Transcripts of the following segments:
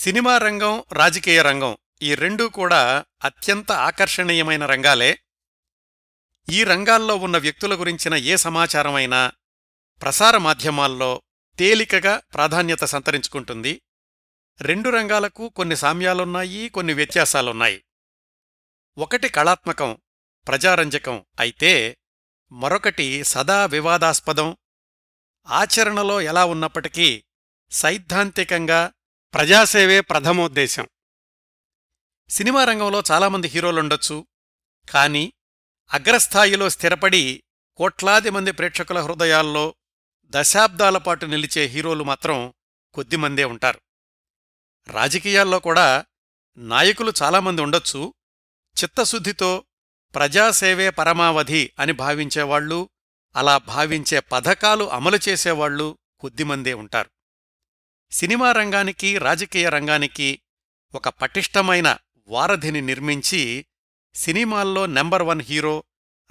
Cinema రంగం రాజకీయ రంగం ఈ రెండూ కూడా అత్యంత ఆకర్షణీయమైన రంగాలే. ఈ రంగాల్లో ఉన్న వ్యక్తుల గురించిన ఏ సమాచారమైనా ప్రసార మాధ్యమాల్లో తేలికగా ప్రాధాన్యత సంతరించుకుంటుంది. రెండు రంగాలకు కొన్ని సామ్యాలున్నాయి కొన్ని వ్యత్యాసాలున్నాయి. ఒకటి కళాత్మకం ప్రజారంజకం అయితే మరొకటి సదా వివాదాస్పదం. ఆచరణలో ఎలా ఉన్నప్పటికీ సైద్ధాంతికంగా ప్రజాసేవే ప్రథమోద్దేశం. సినిమా రంగంలో చాలామంది హీరోలుండొచ్చు కాని అగ్రస్థాయిలో స్థిరపడి కోట్లాది మంది ప్రేక్షకుల హృదయాల్లో దశాబ్దాల పాటు నిలిచే హీరోలు మాత్రం కొద్దిమందే ఉంటారు. రాజకీయాల్లో కూడా నాయకులు చాలామంది ఉండొచ్చు చిత్తశుద్ధితో ప్రజాసేవే పరమావధి అని భావించేవాళ్ళు అలా భావించే పథకాలు అమలు చేసేవాళ్ళు కొద్దిమందే ఉంటారు. సినిమా రంగానికి రాజకీయ రంగానికి ఒక పటిష్టమైన వారధిని నిర్మించి సినిమాల్లో నెంబర్ వన్ హీరో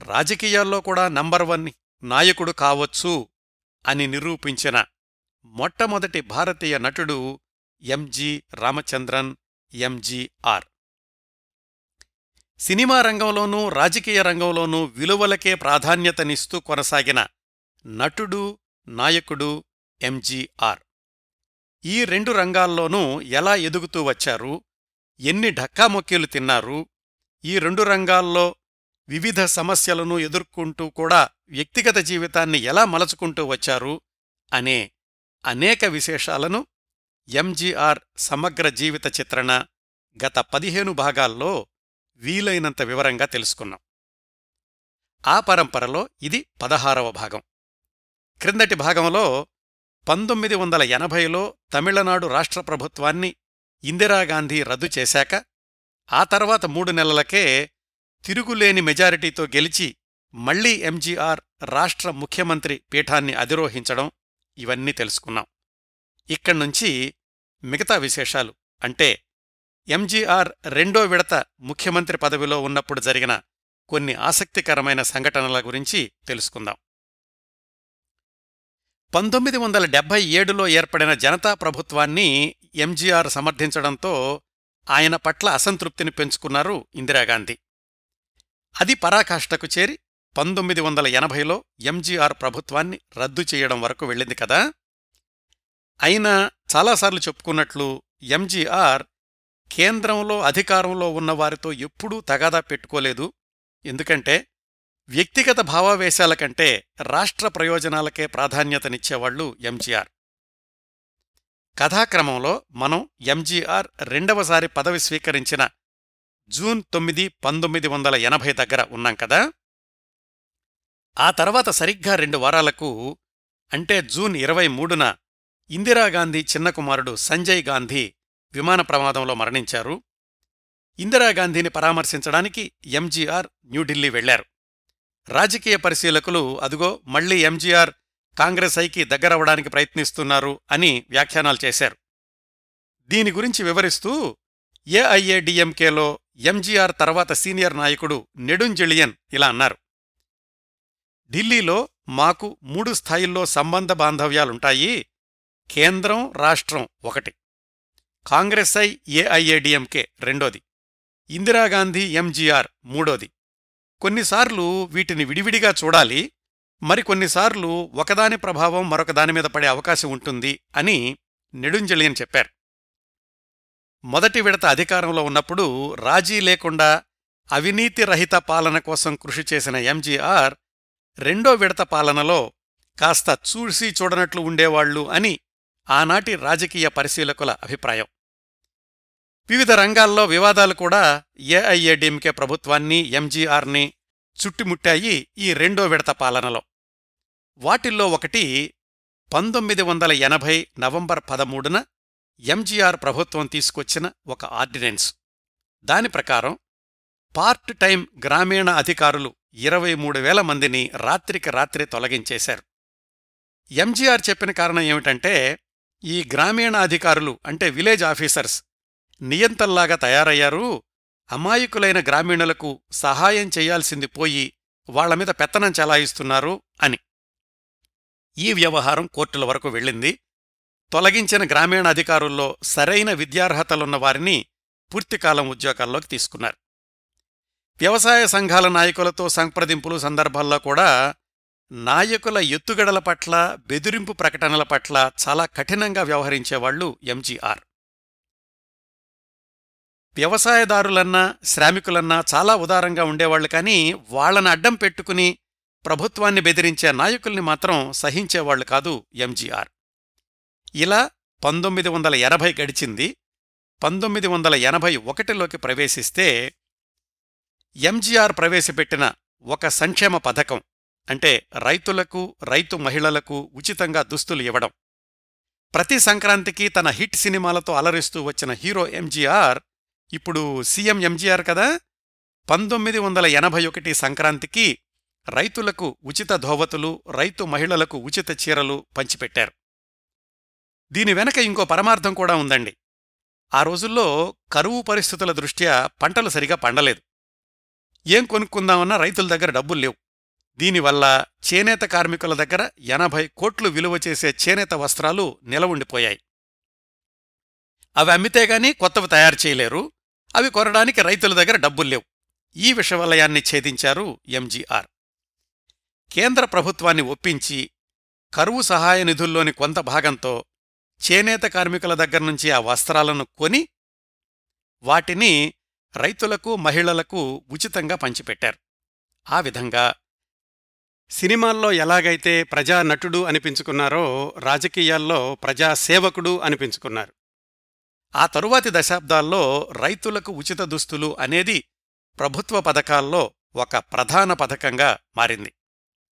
రాజకీయాల్లో కూడా నంబర్ వన్ నాయకుడు కావచ్చు అని నిరూపించిన మొట్టమొదటి భారతీయ నటుడు ఎంజి రామచంద్రన్ ఎంజీఆర్ సినిమా రంగంలోనూ రాజకీయ రంగంలోనూ విలువలకే ప్రాధాన్యతనిస్తూ కొనసాగిన నటుడు నాయకుడు ఎంజీఆర్ ఈ రెండు రంగాల్లోనూ ఎలా ఎదుగుతూ వచ్చారు? ఎన్ని ఢక్కామొక్కీలు తిన్నారు? ఈ రెండు రంగాల్లో వివిధ సమస్యలను ఎదుర్కొంటూ కూడా వ్యక్తిగత జీవితాన్ని ఎలా మలచుకుంటూ వచ్చారు? అనే అనేక విశేషాలను ఎంజీఆర్ సమగ్ర జీవిత చిత్రణ గత పదిహేను భాగాల్లో వీలైనంత వివరంగా తెలుసుకున్నాం. ఆ పరంపరలో ఇది పదహారవ భాగం. క్రిందటి భాగంలో పంతొమ్మిది వందల ఎనభైలో తమిళనాడు రాష్ట్ర ప్రభుత్వాన్ని ఇందిరాగాంధీ రద్దు చేశాక ఆ తర్వాత మూడు నెలలకే తిరుగులేని మెజారిటీతో గెలిచి మళ్ళీ ఎంజీఆర్ రాష్ట్ర ముఖ్యమంత్రి పీఠాన్ని అధిరోహించడం ఇవన్నీ తెలుసుకున్నాం. ఇక్కడ్నుంచి మిగతా విశేషాలు అంటే ఎంజీఆర్ రెండో విడత ముఖ్యమంత్రి పదవిలో ఉన్నప్పుడు జరిగిన కొన్ని ఆసక్తికరమైన సంఘటనల గురించి తెలుసుకుందాం. పంతొమ్మిది వందల డెబ్బై ఏడులో ఏర్పడిన జనతా ప్రభుత్వాన్ని ఎంజీఆర్ సమర్థించడంతో ఆయన పట్ల అసంతృప్తిని పెంచుకున్నారు ఇందిరాగాంధీ. అది పరాకాష్ఠకు చేరి పంతొమ్మిది వందల ఎనభైలో ఎంజీఆర్ ప్రభుత్వాన్ని రద్దు చేయడం వరకు వెళ్ళింది కదా. అయినా చాలాసార్లు చెప్పుకున్నట్లు ఎంజీఆర్ కేంద్రంలో అధికారంలో ఉన్నవారితో ఎప్పుడూ తగాదా పెట్టుకోలేదు. ఎందుకంటే వ్యక్తిగత భావావేశాల కంటే రాష్ట్ర ప్రయోజనాలకే ప్రాధాన్యతనిచ్చేవాళ్ళు ఎంజీఆర్. కథాక్రమంలో మనం ఎంజీఆర్ రెండవసారి పదవి స్వీకరించిన జూన్ తొమ్మిది పంతొమ్మిది వందల ఎనభై దగ్గర ఉన్నాం కదా? ఆ తర్వాత సరిగ్గా రెండు వారాలకు అంటే జూన్ ఇరవై మూడున ఇందిరాగాంధీ చిన్న కుమారుడు సంజయ్ గాంధీ విమాన ప్రమాదంలో మరణించారు. ఇందిరాగాంధీని పరామర్శించడానికి ఎంజీఆర్ న్యూఢిల్లీ వెళ్ళారు రాజకీయ పరిశీలకులు అదుగో మళ్ళీ ఎంజీఆర్ కాంగ్రెస్ ఐకి దగ్గరవడానికి ప్రయత్నిస్తున్నారు అని వ్యాఖ్యానాలు చేశారు. దీని గురించి వివరిస్తూ ఏఐఏడిఎంకేలో ఎంజీఆర్ తర్వాత సీనియర్ నాయకుడు నెడుంజెళియన్ ఇలా అన్నారు. ఢిల్లీలో మాకు మూడు స్థాయిల్లో సంబంధ బాంధవ్యాలుంటాయి. కేంద్రం రాష్ట్రం ఒకటి. కాంగ్రెస్ ఐ ఏఐఏడిఎంకే రెండోది. ఇందిరాగాంధీ ఎంజీఆర్ మూడోది. కొన్నిసార్లు వీటిని విడివిడిగా చూడాలి మరికొన్నిసార్లు ఒకదాని ప్రభావం మరొక దానిమీద పడే అవకాశం ఉంటుంది అని నెడుంజలియన్ చెప్పారు. మొదటి విడత అధికారంలో ఉన్నప్పుడు రాజీ లేకుండా అవినీతి రహిత పాలన కోసం కృషి చేసిన ఎంజీఆర్ రెండో విడత పాలనలో కాస్త చూసి చూడనట్లు ఉండేవాళ్ళు అని ఆనాటి రాజకీయ పరిశీలకుల అభిప్రాయం. వివిధ రంగాల్లో వివాదాలు కూడా ఏఐఏడీఎంకే ప్రభుత్వాన్ని ఎంజీఆర్ని చుట్టుముట్టాయి ఈ రెండో విడత పాలనలో. వాటిల్లో ఒకటి పంతొమ్మిది వందల ఎనభై నవంబర్ పదమూడున ఎంజీఆర్ ప్రభుత్వం తీసుకొచ్చిన ఒక ఆర్డినెన్స్. దాని ప్రకారం పార్ట్ టైం గ్రామీణ అధికారులు ఇరవై మూడు వేల మందిని రాత్రికి రాత్రి తొలగించేశారు. ఎంజీఆర్ చెప్పిన కారణం ఏమిటంటే ఈ గ్రామీణ అధికారులు అంటే విలేజ్ ఆఫీసర్స్ నియంతల్లాగా తయారయ్యారు. అమాయకులైన గ్రామీణులకు సహాయం చెయ్యాల్సింది పోయి వాళ్ళమీద పెత్తనం చెలాయిస్తున్నారు అని. ఈ వ్యవహారం కోర్టుల వరకు వెళ్ళింది. తొలగించిన గ్రామీణ అధికారుల్లో సరైన విద్యార్హతలున్న వారిని పూర్తికాలం ఉద్యోగాల్లోకి తీసుకున్నారు. వ్యవసాయ సంఘాల నాయకులతో సంప్రదింపులు సందర్భాల్లో కూడా నాయకుల ఎత్తుగడల పట్ల బెదిరింపు ప్రకటనల పట్ల చాలా కఠినంగా వ్యవహరించేవాళ్ళు ఎంజీఆర్. వ్యవసాయదారులన్నా శ్రామికులన్నా చాలా ఉదారంగా ఉండేవాళ్ళు కానీ వాళ్ళను అడ్డం పెట్టుకుని ప్రభుత్వాన్ని బెదిరించే నాయకుల్ని మాత్రం సహించేవాళ్ళు కాదు ఎంజీఆర్. ఇలా పంతొమ్మిది వందల ఎనభై గడిచింది. పంతొమ్మిది వందల ఎనభై ఒకటిలోకి ప్రవేశిస్తే ఎంజీఆర్ ప్రవేశపెట్టిన ఒక సంక్షేమ పథకం అంటే రైతులకు రైతు మహిళలకు ఉచితంగా దుస్తులు ఇవ్వడం. ప్రతి సంక్రాంతికి తన హిట్ సినిమాలతో అలరిస్తూ వచ్చిన హీరో ఎంజీఆర్ ఇప్పుడు సీఎం ఎంజీఆర్ కదా? పంతొమ్మిది వందల ఎనభై ఒకటి సంక్రాంతికి రైతులకు ఉచిత ధోవతులు రైతు మహిళలకు ఉచిత చీరలు పంచిపెట్టారు. దీని వెనక ఇంకో పరమార్థం కూడా ఉందండి. ఆ రోజుల్లో కరువు పరిస్థితుల దృష్ట్యా పంటలు సరిగా పండలేదు. ఏం కొనుక్కుందామన్నా రైతుల దగ్గర డబ్బులు లేవు. దీనివల్ల చేనేత కార్మికుల దగ్గర ఎనభై కోట్లు విలువ చేసే చేనేత వస్త్రాలు నిలవుండిపోయాయి. అవి అమ్మితేగాని కొత్తవి తయారు చేయలేరు. అవి కొనడానికి రైతుల దగ్గర డబ్బులు లేవు. ఈ విషవలయాన్ని ఛేదించారు ఎంజీఆర్. కేంద్ర ప్రభుత్వాన్ని ఒప్పించి కరువు సహాయ నిధుల్లోని కొంత భాగంతో చేనేత కార్మికుల దగ్గర నుంచి ఆ వస్త్రాలను కొని వాటిని రైతులకు మహిళలకు ఉచితంగా పంచిపెట్టారు. ఆ విధంగా సినిమాల్లో ఎలాగైతే ప్రజానటుడు అనిపించుకున్నారో రాజకీయాల్లో ప్రజాసేవకుడు అనిపించుకున్నారు. ఆ తరువాతి దశాబ్దాల్లో రైతులకు ఉచిత దుస్తులు అనేది ప్రభుత్వ పథకాల్లో ఒక ప్రధాన పథకంగా మారింది.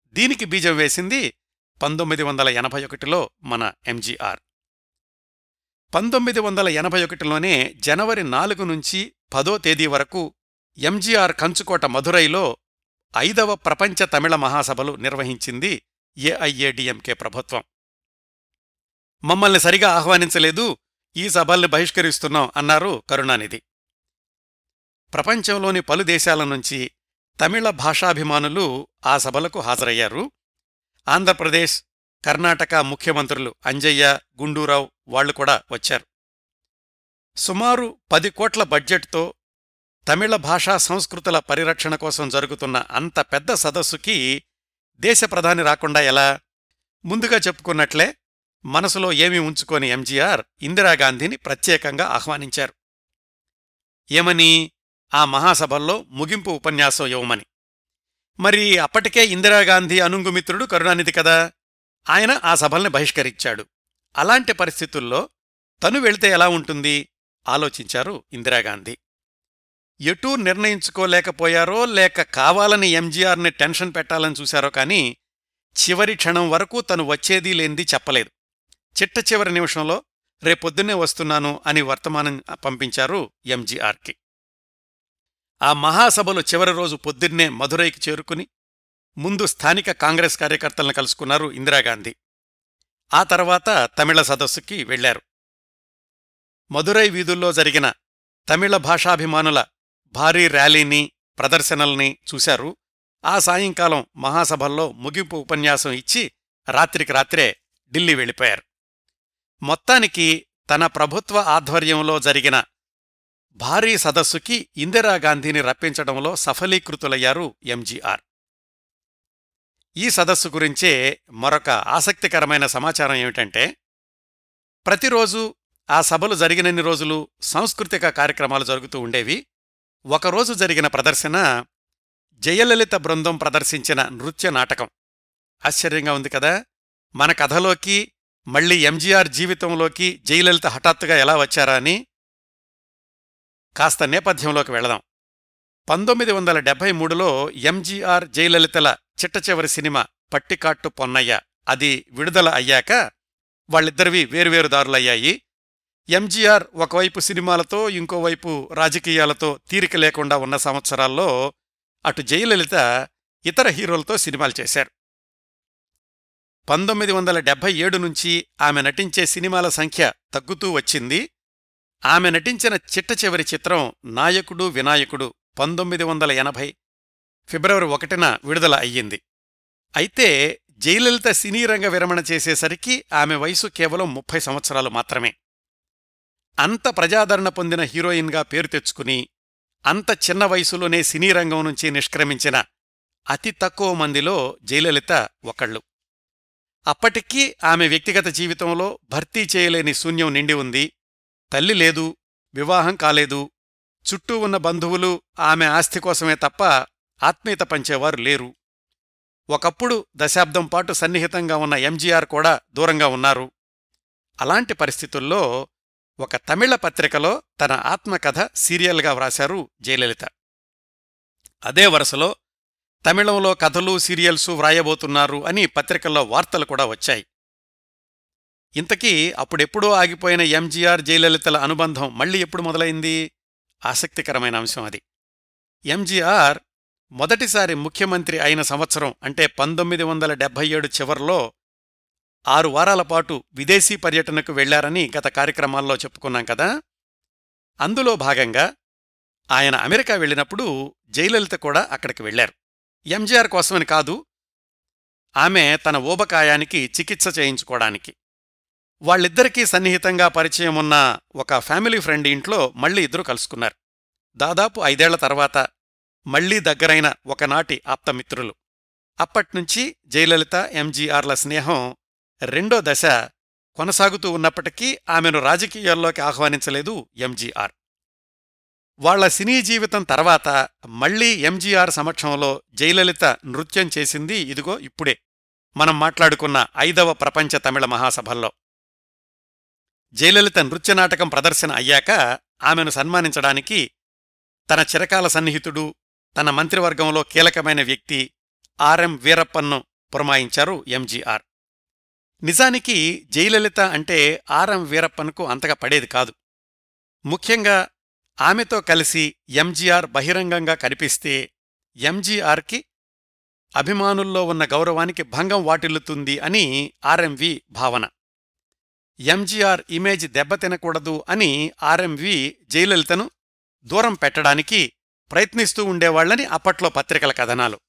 దీనికి బీజం వేసింది పంతొమ్మిది వందల ఎనభై ఒకటిలో మన ఎంజీఆర్. పంతొమ్మిది వందల ఎనభై ఒకటిలోనే జనవరి నాలుగు నుంచి పదో తేదీ వరకు ఎంజీఆర్ కంచుకోట మధురైలో ఐదవ ప్రపంచ తమిళ మహాసభలు నిర్వహించింది ఏఐఏడిఎంకే ప్రభుత్వం. మమ్మల్ని సరిగా ఆహ్వానించలేదు ఈ సభల్ని బహిష్కరిస్తున్నాం అన్నారు కరుణానిధి. ప్రపంచంలోని పలు దేశాల నుంచి తమిళ భాషాభిమానులు ఆ సభలకు హాజరయ్యారు. ఆంధ్రప్రదేశ్ కర్ణాటక ముఖ్యమంత్రులు అంజయ్య గుండూరావు వాళ్ళు కూడా వచ్చారు. సుమారు పది కోట్ల బడ్జెట్తో తమిళ భాషా సంస్కృతుల పరిరక్షణ కోసం జరుగుతున్న అంత పెద్ద సదస్సుకి దేశ ప్రధాని రాకుండా ఎలా? ముందుగా చెప్పుకున్నట్లే మనసులో ఏమీ ఉంచుకోని ఎంజీఆర్ ఇందిరాగాంధీని ప్రత్యేకంగా ఆహ్వానించారు. ఏమని? ఆ మహాసభల్లో ముగింపు ఉపన్యాసం ఇవ్వమని. మరి అప్పటికే ఇందిరాగాంధీ అనుంగుమిత్రుడు కరుణానిధి కదా? ఆయన ఆ సభల్ని బహిష్కరించాడు. అలాంటి పరిస్థితుల్లో తను వెళితే ఎలా ఉంటుంది? ఆలోచించారు ఇందిరాగాంధీ. ఎటూ నిర్ణయించుకోలేకపోయారో లేక కావాలని ఎంజీఆర్ని టెన్షన్ పెట్టాలని చూశారో కాని చివరి క్షణం వరకు తను వచ్చేదీ లేనిది చెప్పలేదు. చిట్ట చివరి నిమిషంలో రేపొద్దున్నే వస్తున్నాను అని వర్తమానం పంపించారు ఎంజీఆర్కి. ఆ మహాసభలు చివరి రోజు పొద్దున్నే మధురైకి చేరుకుని ముందు స్థానిక కాంగ్రెస్ కార్యకర్తలను కలుసుకున్నారు ఇందిరాగాంధీ. ఆ తర్వాత తమిళ సదస్సుకి వెళ్ళారు. మధురై వీధుల్లో జరిగిన తమిళ భాషాభిమానుల భారీ ర్యాలీని ప్రదర్శనల్ని చూశారు. ఆ సాయంకాలం మహాసభల్లో ముగింపు ఉపన్యాసం ఇచ్చి రాత్రికి రాత్రే ఢిల్లీ వెళ్ళిపోయారు. మొత్తానికి తన ప్రభుత్వ ఆధ్వర్యంలో జరిగిన భారీ సదస్సుకి ఇందిరాగాంధీని రప్పించడంలో సఫలీకృతులయ్యారు ఎంజీఆర్. ఈ సదస్సు గురించే మరొక ఆసక్తికరమైన సమాచారం ఏమిటంటే ప్రతిరోజు ఆ సభలు జరిగినన్ని రోజులు సాంస్కృతిక కార్యక్రమాలు జరుగుతూ ఉండేవి. ఒకరోజు జరిగిన ప్రదర్శన జయలలిత బృందం ప్రదర్శించిన నృత్య నాటకం. ఆశ్చర్యంగా ఉంది కదా! మన కథలోకి మళ్ళీ ఎంజీఆర్ జీవితంలోకి జయలలిత హఠాత్తుగా ఎలా వచ్చారా అని కాస్త నేపథ్యంలోకి వెళదాం. పంతొమ్మిది వందల డెబ్బై మూడులో ఎంజీఆర్ జయలలితల చిట్టచివరి సినిమా పట్టికాట్టు పొన్నయ్య అది విడుదల అయ్యాక వాళ్ళిద్దరివి వేరువేరు దారులయ్యాయి. ఎంజీఆర్ ఒకవైపు సినిమాలతో ఇంకోవైపు రాజకీయాలతో తీరిక లేకుండా ఉన్న సంవత్సరాల్లో అటు జయలలిత ఇతర హీరోలతో సినిమాలు చేశారు. పంతొమ్మిది వందల డెబ్బై ఏడు నుంచి ఆమె నటించే సినిమాల సంఖ్య తగ్గుతూ వచ్చింది. ఆమె నటించిన చిట్ట చివరి చిత్రం నాయకుడు వినాయకుడు పంతొమ్మిది వందల ఎనభై ఫిబ్రవరి ఒకటిన విడుదల అయ్యింది. అయితే జయలలిత సినీ రంగ విరమణ చేసేసరికి ఆమె వయసు కేవలం ముప్పై సంవత్సరాలు మాత్రమే. అంత ప్రజాదరణ పొందిన హీరోయిన్గా పేరు తెచ్చుకుని అంత చిన్న వయసులోనే సినీ రంగం నుంచి నిష్క్రమించిన అతి తక్కువ మందిలో జయలలిత ఒకళ్ళు. అప్పటికీ ఆమె వ్యక్తిగత జీవితంలో భర్తీ చేయలేని శూన్యం నిండి ఉంది. తల్లి లేదు వివాహం కాలేదు. చుట్టూ ఉన్న బంధువులు ఆమె ఆస్తి కోసమే తప్ప ఆత్మీయత పంచేవారు లేరు. ఒకప్పుడు దశాబ్దం పాటు సన్నిహితంగా ఉన్న ఎంజీఆర్ కూడా దూరంగా ఉన్నారు. అలాంటి పరిస్థితుల్లో ఒక తమిళ పత్రికలో తన ఆత్మకథ సీరియల్గా వ్రాశారు జయలలిత. అదే వరుసలో తమిళంలో కథలు సీరియల్సు వ్రాయబోతున్నారు అని పత్రికల్లో వార్తలు కూడా వచ్చాయి. ఇంతకీ అప్పుడెప్పుడో ఆగిపోయిన ఎంజీఆర్ జయలలితల అనుబంధం మళ్ళీ ఎప్పుడు మొదలైంది? ఆసక్తికరమైన అంశం అది. ఎంజీఆర్ మొదటిసారి ముఖ్యమంత్రి అయిన సంవత్సరం అంటే పంతొమ్మిది వందల డెబ్బై ఏడు చివరిలో ఆరు వారాల పాటు విదేశీ పర్యటనకు వెళ్ళారని గత కార్యక్రమాల్లో చెప్పుకున్నాం కదా? అందులో భాగంగా ఆయన అమెరికా వెళ్ళినప్పుడు జయలలిత కూడా అక్కడికి వెళ్ళారు ఎంజీఆర్ కోసమని కాదు ఆమె తన ఊబకాయానికి చికిత్స చేయించుకోవడానికి. వాళ్ళిద్దరికీ సన్నిహితంగా పరిచయం ఉన్న ఒక ఫ్యామిలీ ఫ్రెండ్ ఇంట్లో మళ్ళీ ఇద్దరు కలుసుకున్నారు. దాదాపు ఐదేళ్ళ తర్వాత మళ్ళీ దగ్గరైన ఒకనాటి ఆప్తమిత్రులు. అప్పట్నుంచి జయలలిత ఎంజీఆర్ల స్నేహం రెండో దశ కొనసాగుతూ ఉన్నప్పటికీ ఆమెను రాజకీయాల్లోకి ఆహ్వానించలేదు ఎంజీఆర్. వాళ్ళ సినీ జీవితం తర్వాత మళ్ళీ ఎంజీఆర్ సమక్షంలో జయలలిత నృత్యం చేసింది ఇదిగో ఇప్పుడే. మనం మాట్లాడుకున్న ఐదవ ప్రపంచ తమిళ మహాసభల్లో. జయలలిత నృత్య నాటకం ప్రదర్శన అయ్యాక ఆమెను సన్మానించడానికి తన చిరకాల సన్నిహితుడు తన మంత్రివర్గంలో కీలకమైన వ్యక్తి ఆర్ఎం వీరప్పన్ను పురమాయించారు ఎంజీఆర్. నిజానికి జయలలిత అంటే ఆర్ఎం వీరప్పన్కు అంతగా పడేది కాదు. ముఖ్యంగా ఆమెతో కలిసి ఎంజీఆర్ బహిరంగంగా కనిపిస్తే ఎంజీఆర్కి అభిమానుల్లో ఉన్న గౌరవానికి భంగం వాటిల్లుతుంది అని ఆర్ఎంవి భావన. ఎంజీఆర్ ఇమేజ్ దెబ్బతినకూడదు అని ఆర్ఎంవి జయలలితను దూరం పెట్టడానికి ప్రయత్నిస్తూ ఉండేవాళ్ళని అప్పట్లో పత్రికల కథనాలు.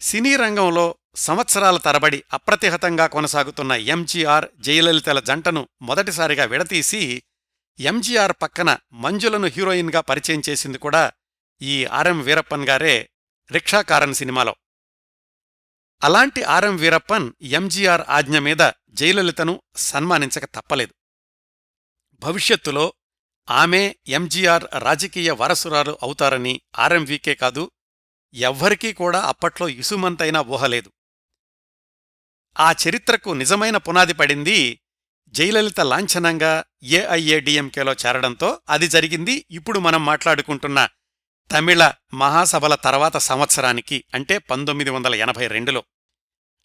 సినీ రంగంలో సంవత్సరాల తరబడి అప్రతిహతంగా కొనసాగుతున్న ఎంజీఆర్ జయలలితల జంటను మొదటిసారిగా విడతీసి ఎంజీఆర్ పక్కన మంజులను హీరోయిన్గా పరిచయం చేసింది కూడా ఈ ఆర్ఎం వీరప్పన్ గారే రిక్షాకారన్ సినిమాలో. అలాంటి ఆర్ఎం వీరప్పన్ ఎంజీఆర్ ఆజ్ఞ మీద జయలలితను సన్మానించక తప్పలేదు. భవిష్యత్తులో ఆమె ఎంజీఆర్ రాజకీయ వారసురాలు అవుతారని ఆర్ఎంవీకే కాదు ఎవ్వరికీ కూడా అప్పట్లో ఇసుమంతైనా ఊహలేదు. ఆ చరిత్రకు నిజమైన పునాది పడింది జయలలిత లాంఛనంగా ఏఐఏడిఎంకేలో చేరడంతో అది జరిగింది. ఇప్పుడు మనం మాట్లాడుకుంటున్న తమిళ మహాసభల తర్వాత సంవత్సరానికి అంటే పంతొమ్మిది వందల ఎనభై రెండులో.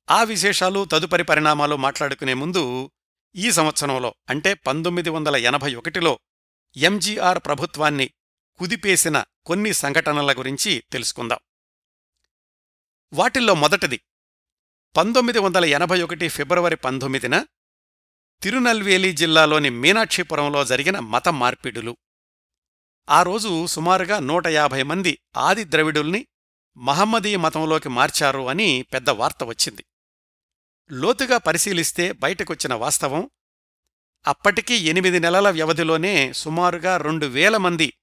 ఆ విశేషాలు తదుపరి పరిణామాలు మాట్లాడుకునే ముందు ఈ సంవత్సరంలో అంటే పంతొమ్మిది వందల ఎనభై ఒకటిలో ఎంజీఆర్ ప్రభుత్వాన్ని కుదిపేసిన కొన్ని సంఘటనల గురించి తెలుసుకుందాం. వాటిల్లో మొదటిది పంతొమ్మిది వందల ఎనభై ఒకటి ఫిబ్రవరి పంతొమ్మిదిన తిరునల్వేలి జిల్లాలోని మీనాక్షిపురంలో జరిగిన మత మార్పిడులు. ఆ రోజు సుమారుగా నూట యాభై మంది ఆది ద్రవిడుల్ని మహమ్మదీ మతంలోకి మార్చారు అని పెద్ద వార్త వచ్చింది. లోతుగా పరిశీలిస్తే బయటకొచ్చిన వాస్తవం అప్పటికీ ఎనిమిది నెలల వ్యవధిలోనే సుమారుగా రెండు వేల మంది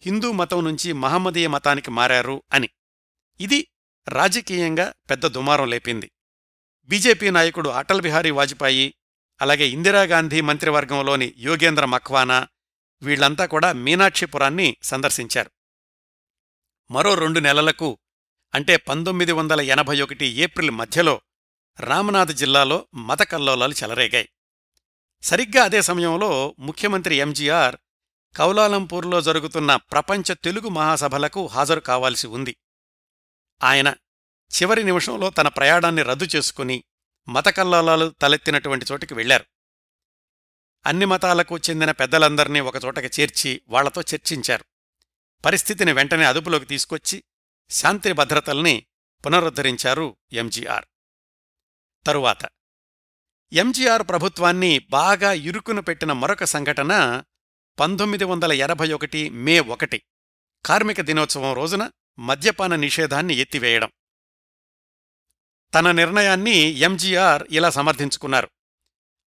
హిందూ మతం నుంచి మహమ్మదీయ మతానికి మారారు అని. ఇది రాజకీయంగా పెద్ద దుమారం లేపింది. బీజేపీ నాయకుడు అటల్ బిహారీ వాజ్పేయి అలాగే ఇందిరాగాంధీ మంత్రివర్గంలోని యోగేంద్ర మఖ్వానా వీళ్ళంతా కూడా మీనాక్షిపురాన్ని సందర్శించారు. మరో రెండు నెలలకు అంటే పంతొమ్మిది వందల ఎనభై ఒకటి ఏప్రిల్ మధ్యలో రామనాథ్ జిల్లాలో మత కల్లోలాలు చెలరేగాయి. సరిగ్గా అదే సమయంలో ముఖ్యమంత్రి ఎంజీఆర్ కౌలాలంపూర్లో జరుగుతున్న ప్రపంచ తెలుగు మహాసభలకు హాజరు కావాల్సి ఉంది. ఆయన చివరి నిమిషంలో తన ప్రయాణాన్ని రద్దు చేసుకుని మత కల్లోలాలు తలెత్తినటువంటి చోటికి వెళ్ళారు అన్ని మతాలకు చెందిన పెద్దలందర్నీ ఒకచోటకి చేర్చి వాళ్ళతో చర్చించారు. పరిస్థితిని వెంటనే అదుపులోకి తీసుకొచ్చి శాంతి భద్రతల్ని పునరుద్ధరించారు ఎంజీఆర్. తరువాత ఎంజీఆర్ ప్రభుత్వాన్ని బాగా ఇరుకును పెట్టిన మరొక సంఘటన పంతొమ్మిది వందల ఎనభై ఒకటి మే ఒకటి కార్మిక దినోత్సవం రోజున మద్యపాన నిషేధాన్ని ఎత్తివేయడం. తన నిర్ణయాన్ని ఎంజీఆర్ ఇలా సమర్థించుకున్నారు.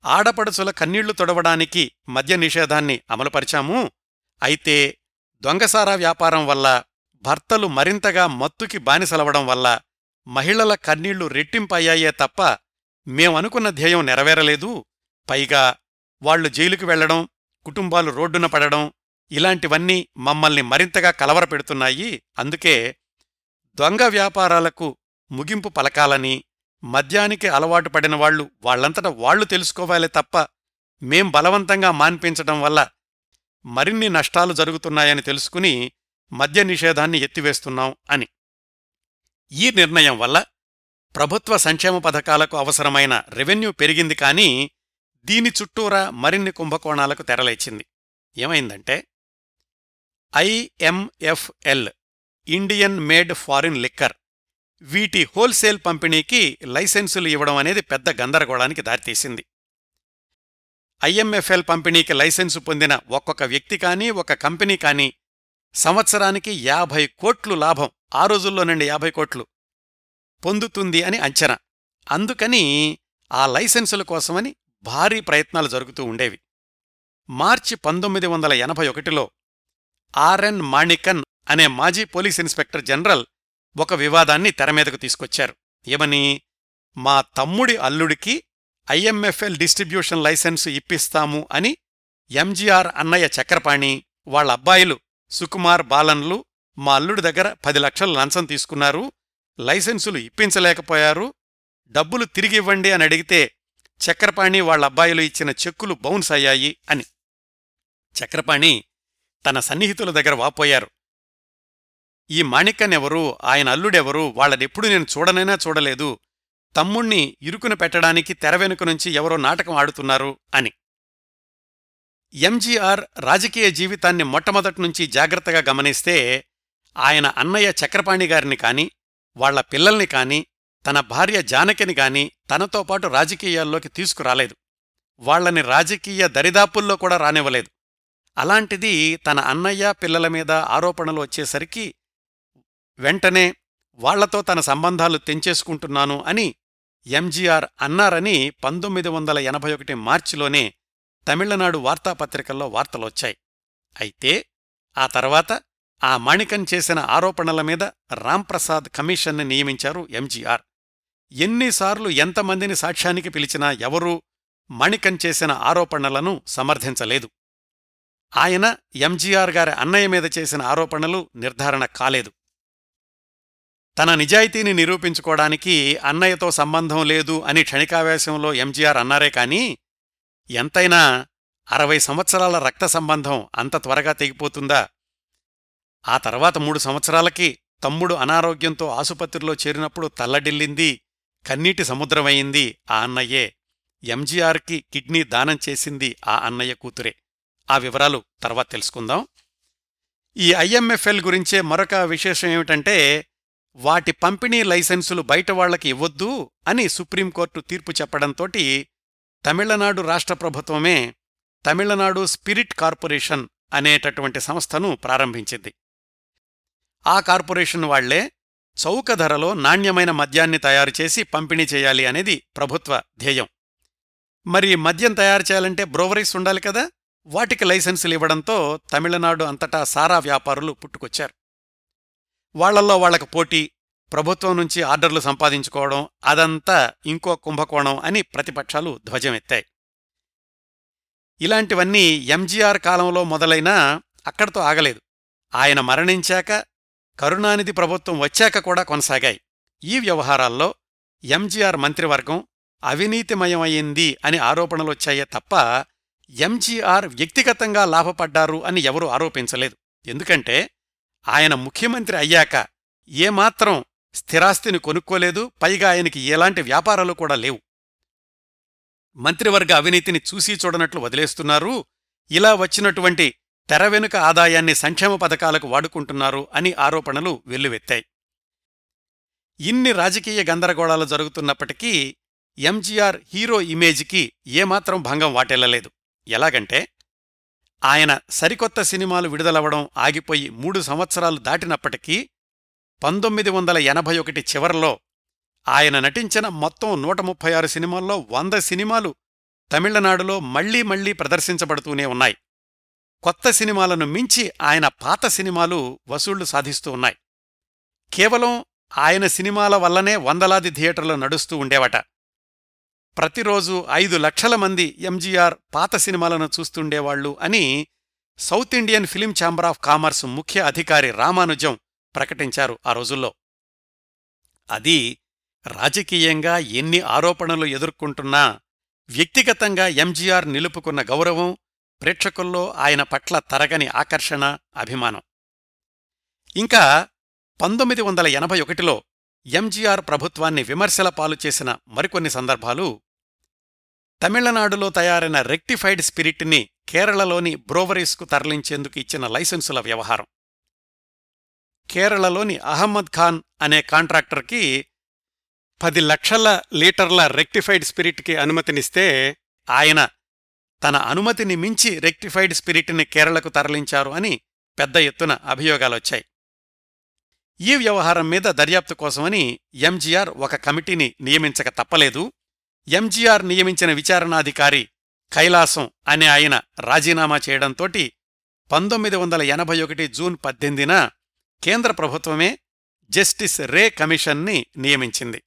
ఆడపడుచుల కన్నీళ్ళు తొడవడానికి మద్య నిషేధాన్ని అమలుపరిచాము. అయితే దొంగసారా వ్యాపారం వల్ల భర్తలు మరింతగా మత్తుకి బానిసలవడం వల్ల మహిళల కన్నీళ్ళు రెట్టింపయ్యాయే తప్ప మేమనుకున్న ధ్యేయం నెరవేరలేదు. పైగా వాళ్ళు జైలుకు వెళ్ళడం కుటుంబాలు రోడ్డున పడడం ఇలాంటివన్నీ మమ్మల్ని మరింతగా కలవరపెడుతున్నాయి. అందుకే దొంగ వ్యాపారాలకు ముగింపు పలకాలని మద్యానికి అలవాటు పడిన వాళ్ళు వాళ్ళంతట వాళ్ళు తెలుసుకోవాలే తప్ప మేం బలవంతంగా మాన్పించటం వల్ల మరిన్ని నష్టాలు జరుగుతున్నాయని తెలుసుకుని మద్య నిషేధాన్ని ఎత్తివేస్తున్నాం అని. ఈ నిర్ణయం వల్ల ప్రభుత్వ సంక్షేమ పథకాలకు అవసరమైన రెవెన్యూ పెరిగింది కానీ దీని చుట్టూరా మరిన్ని కుంభకోణాలకు తెరలేచింది. ఏమైందంటే IMFL Indian made foreign liquor వీటి హోల్సేల్ పంపిణీకి లైసెన్సులు ఇవ్వడం అనేది పెద్ద గందరగోళానికి దారితీసింది. ఐఎంఎఫ్ఎల్ పంపిణీకి లైసెన్సు పొందిన ఒక్కొక్క వ్యక్తి కానీ ఒక కంపెనీ కానీ సంవత్సరానికి యాభై కోట్లు లాభం ఆ రోజుల్లో నుండి యాభై కోట్లు పొందుతుంది అని అంచనా. అందుకని ఆ లైసెన్సుల కోసమని భారీ ప్రయత్నాలు జరుగుతూ ఉండేవి. మార్చి పంతొమ్మిది వందల ఎనభై ఒకటిలో ఆర్ఎన్ మాణికన్ అనే మాజీ పోలీస్ ఇన్స్పెక్టర్ జనరల్ ఒక వివాదాన్ని తెరమీదకు తీసుకొచ్చారు. ఏమని? మా తమ్ముడి అల్లుడికి ఐఎంఎఫ్ఎల్ డిస్ట్రిబ్యూషన్ లైసెన్సు ఇప్పిస్తాము అని ఎంజీఆర్ అన్నయ్య చక్రపాణి వాళ్ళ అబ్బాయిలు సుకుమార్ బాలన్లు మా అల్లుడి దగ్గర పది లక్షలు లంచం తీసుకున్నారు లైసెన్సులు ఇప్పించలేకపోయారు డబ్బులు తిరిగివ్వండి అని అడిగితే చక్రపాణి వాళ్ళ అబ్బాయిలు ఇచ్చిన చెక్కులు బౌన్స్ అయ్యాయి అని. చక్రపాణి తన సన్నిహితుల దగ్గర వాపోయారు. ఈ మాణిక్కనెవరు? ఆయన అల్లుడెవరు? వాళ్ళనెప్పుడు నేను చూడనైనా చూడలేదు. తమ్ముణ్ణి ఇరుకున పెట్టడానికి తెర వెనుక నుంచి ఎవరో నాటకం ఆడుతున్నారు అని. ఎంజీఆర్ రాజకీయ జీవితాన్ని మొట్టమొదటి జాగ్రత్తగా గమనిస్తే ఆయన అన్నయ్య చక్రపాణి గారిని కాని వాళ్ళ పిల్లల్ని కాని తన భార్య జానకిని గాని తనతో పాటు రాజకీయాల్లోకి తీసుకురాలేదు. వాళ్ళని రాజకీయ దరిదాపుల్లో కూడా రానివ్వలేదు. అలాంటిది తన అన్నయ్య పిల్లల మీద ఆరోపణలు వచ్చేసరికి వెంటనే వాళ్ళతో తన సంబంధాలు తెంచేసుకుంటున్నాను అని ఎంజీఆర్ అన్నారని పంతొమ్మిది వందల ఎనభై ఒకటి మార్చిలోనే తమిళనాడు వార్తాపత్రికల్లో వార్తలొచ్చాయి. అయితే ఆ తర్వాత ఆ మాణికన్ చేసిన ఆరోపణల మీద రాంప్రసాద్ కమిషన్ని నియమించారు ఎంజీఆర్. ఎన్నిసార్లు ఎంతమందిని సాక్ష్యానికి పిలిచినా ఎవరూ మణికన్ చేసిన ఆరోపణలను సమర్థించలేదు. ఆయన ఎంజీఆర్ గారి అన్నయ్య మీద చేసిన ఆరోపణలు నిర్ధారణ కాలేదు. తన నిజాయితీని నిరూపించుకోవడానికి అన్నయ్యతో సంబంధం లేదు అని క్షణికావేశంలో ఎంజీఆర్ అన్నారే కాని ఎంతైనా అరవై సంవత్సరాల రక్త సంబంధం అంత త్వరగా తెగిపోతుందా? ఆ తర్వాత మూడు సంవత్సరాలకి తమ్ముడు అనారోగ్యంతో ఆసుపత్రిలో చేరినప్పుడు తల్లడిల్లింది కన్నీటి సముద్రమయింది ఆ అన్నయ్యే. ఎంజీఆర్కి కిడ్నీ దానం చేసింది ఆ అన్నయ్య కూతురే. ఆ వివరాలు తర్వాత తెలుసుకుందాం. ఈ ఐఎంఎఫ్ఎల్ గురించే మరొక విశేషం ఏమిటంటే వాటి పంపిణీ లైసెన్సులు బయట వాళ్ళకి ఇవ్వొద్దు అని సుప్రీంకోర్టు తీర్పు చెప్పడంతోటి తమిళనాడు రాష్ట్ర ప్రభుత్వమే తమిళనాడు స్పిరిట్ కార్పొరేషన్ అనేటటువంటి సంస్థను ప్రారంభించింది. ఆ కార్పొరేషన్ వాళ్ళే చౌక ధరలో నాణ్యమైన మద్యాన్ని తయారు చేసి పంపిణీ చేయాలి అనేది ప్రభుత్వ ధ్యేయం. మరి మద్యం తయారు చేయాలంటే బ్రోవరీస్ ఉండాలి కదా? వాటికి లైసెన్సులు ఇవ్వడంతో తమిళనాడు అంతటా సారా వ్యాపారులు పుట్టుకొచ్చారు. వాళ్ళల్లో వాళ్ళకు పోటీ ప్రభుత్వం నుంచి ఆర్డర్లు సంపాదించుకోవడం అదంతా ఇంకో కుంభకోణం అని ప్రతిపక్షాలు ధ్వజమెత్తాయి. ఇలాంటివన్నీ ఎంజీఆర్ కాలంలో మొదలైనా అక్కడితో ఆగలేదు. ఆయన మరణించాక కరుణానిధి ప్రభుత్వం వచ్చాక కూడా కొనసాగాయి. ఈ వ్యవహారాల్లో ఎంజీఆర్ మంత్రివర్గం అవినీతిమయమైంది అని ఆరోపణలొచ్చాయే తప్ప ఎంజీఆర్ వ్యక్తిగతంగా లాభపడ్డారు అని ఎవరూ ఆరోపించలేదు. ఎందుకంటే ఆయన ముఖ్యమంత్రి అయ్యాక ఏమాత్రం స్థిరాస్తిని కొనుక్కోలేదు పైగా ఆయనకి ఎలాంటి వ్యాపారాలు కూడా లేవు. మంత్రివర్గ అవినీతిని చూసీ చూడనట్లు వదిలేస్తున్నారు ఇలా వచ్చినటువంటి తెర వెనుక ఆదాయాన్ని సంక్షేమ పథకాలకు వాడుకుంటున్నారు అని ఆరోపణలు వెల్లువెత్తాయి. ఇన్ని రాజకీయ గందరగోళాలు జరుగుతున్నప్పటికీ ఎంజీఆర్ హీరో ఇమేజ్కి ఏమాత్రం భంగం వాటిల్లలేదు. ఎలాగంటే ఆయన సరికొత్త సినిమాలు విడుదలవడం ఆగిపోయి మూడు సంవత్సరాలు దాటినప్పటికీ పంతొమ్మిది వందల ఎనభై ఒకటి చివరలో ఆయన నటించిన మొత్తం నూట ముప్పై ఆరు సినిమాల్లో వంద సినిమాలు తమిళనాడులో మళ్ళీ మళ్ళీ ప్రదర్శించబడుతూనే ఉన్నాయి. కొత్త సినిమాలను మించి ఆయన పాత సినిమాలు వసూళ్ళు సాధిస్తూ ఉన్నాయి. కేవలం ఆయన సినిమాల వల్లనే వందలాది థియేటర్లు నడుస్తూ ఉండేవట. ప్రతిరోజు ఐదు లక్షల మంది ఎంజీఆర్ పాత సినిమాలను చూస్తుండేవాళ్ళు అని South Indian Film Chamber of Commerce ముఖ్య అధికారి రామానుజం ప్రకటించారు ఆ రోజుల్లో. అది రాజకీయంగా ఎన్ని ఆరోపణలు ఎదుర్కొంటున్నా వ్యక్తిగతంగా ఎంజీఆర్ నిలుపుకున్న గౌరవం ప్రేక్షకుల్లో ఆయన పట్ల తరగని ఆకర్షణ అభిమానం. ఇంకా పంతొమ్మిది వందల ఎనభై ఒకటిలో ఎంజీఆర్ ప్రభుత్వాన్ని విమర్శల పాలు చేసిన మరికొన్ని సందర్భాలు తమిళనాడులో తయారైన రెక్టిఫైడ్ స్పిరిట్ని కేరళలోని బ్రోవరీస్కు తరలించేందుకు ఇచ్చిన లైసెన్సుల వ్యవహారం. కేరళలోని అహ్మద్ ఖాన్ అనే కాంట్రాక్టర్కి పది లక్షల లీటర్ల రెక్టిఫైడ్ స్పిరిట్కి అనుమతినిస్తే ఆయన తన అనుమతిని మించి రెక్టిఫైడ్ స్పిరిట్ని కేరళకు తరలించారు అని పెద్ద ఎత్తున అభియోగాలొచ్చాయి. ఈ వ్యవహారం మీద దర్యాప్తు కోసమని ఎంజీఆర్ ఒక కమిటీని నియమించక తప్పలేదు. ఎంజీఆర్ నియమించిన విచారణాధికారి కైలాసం అనే ఆయన రాజీనామా చేయడంతోటి పంతొమ్మిది వందల ఎనభై ఒకటి జూన్ పద్దెనిమిదిన కేంద్ర ప్రభుత్వమే జస్టిస్ రే కమిషన్ని నియమించింది.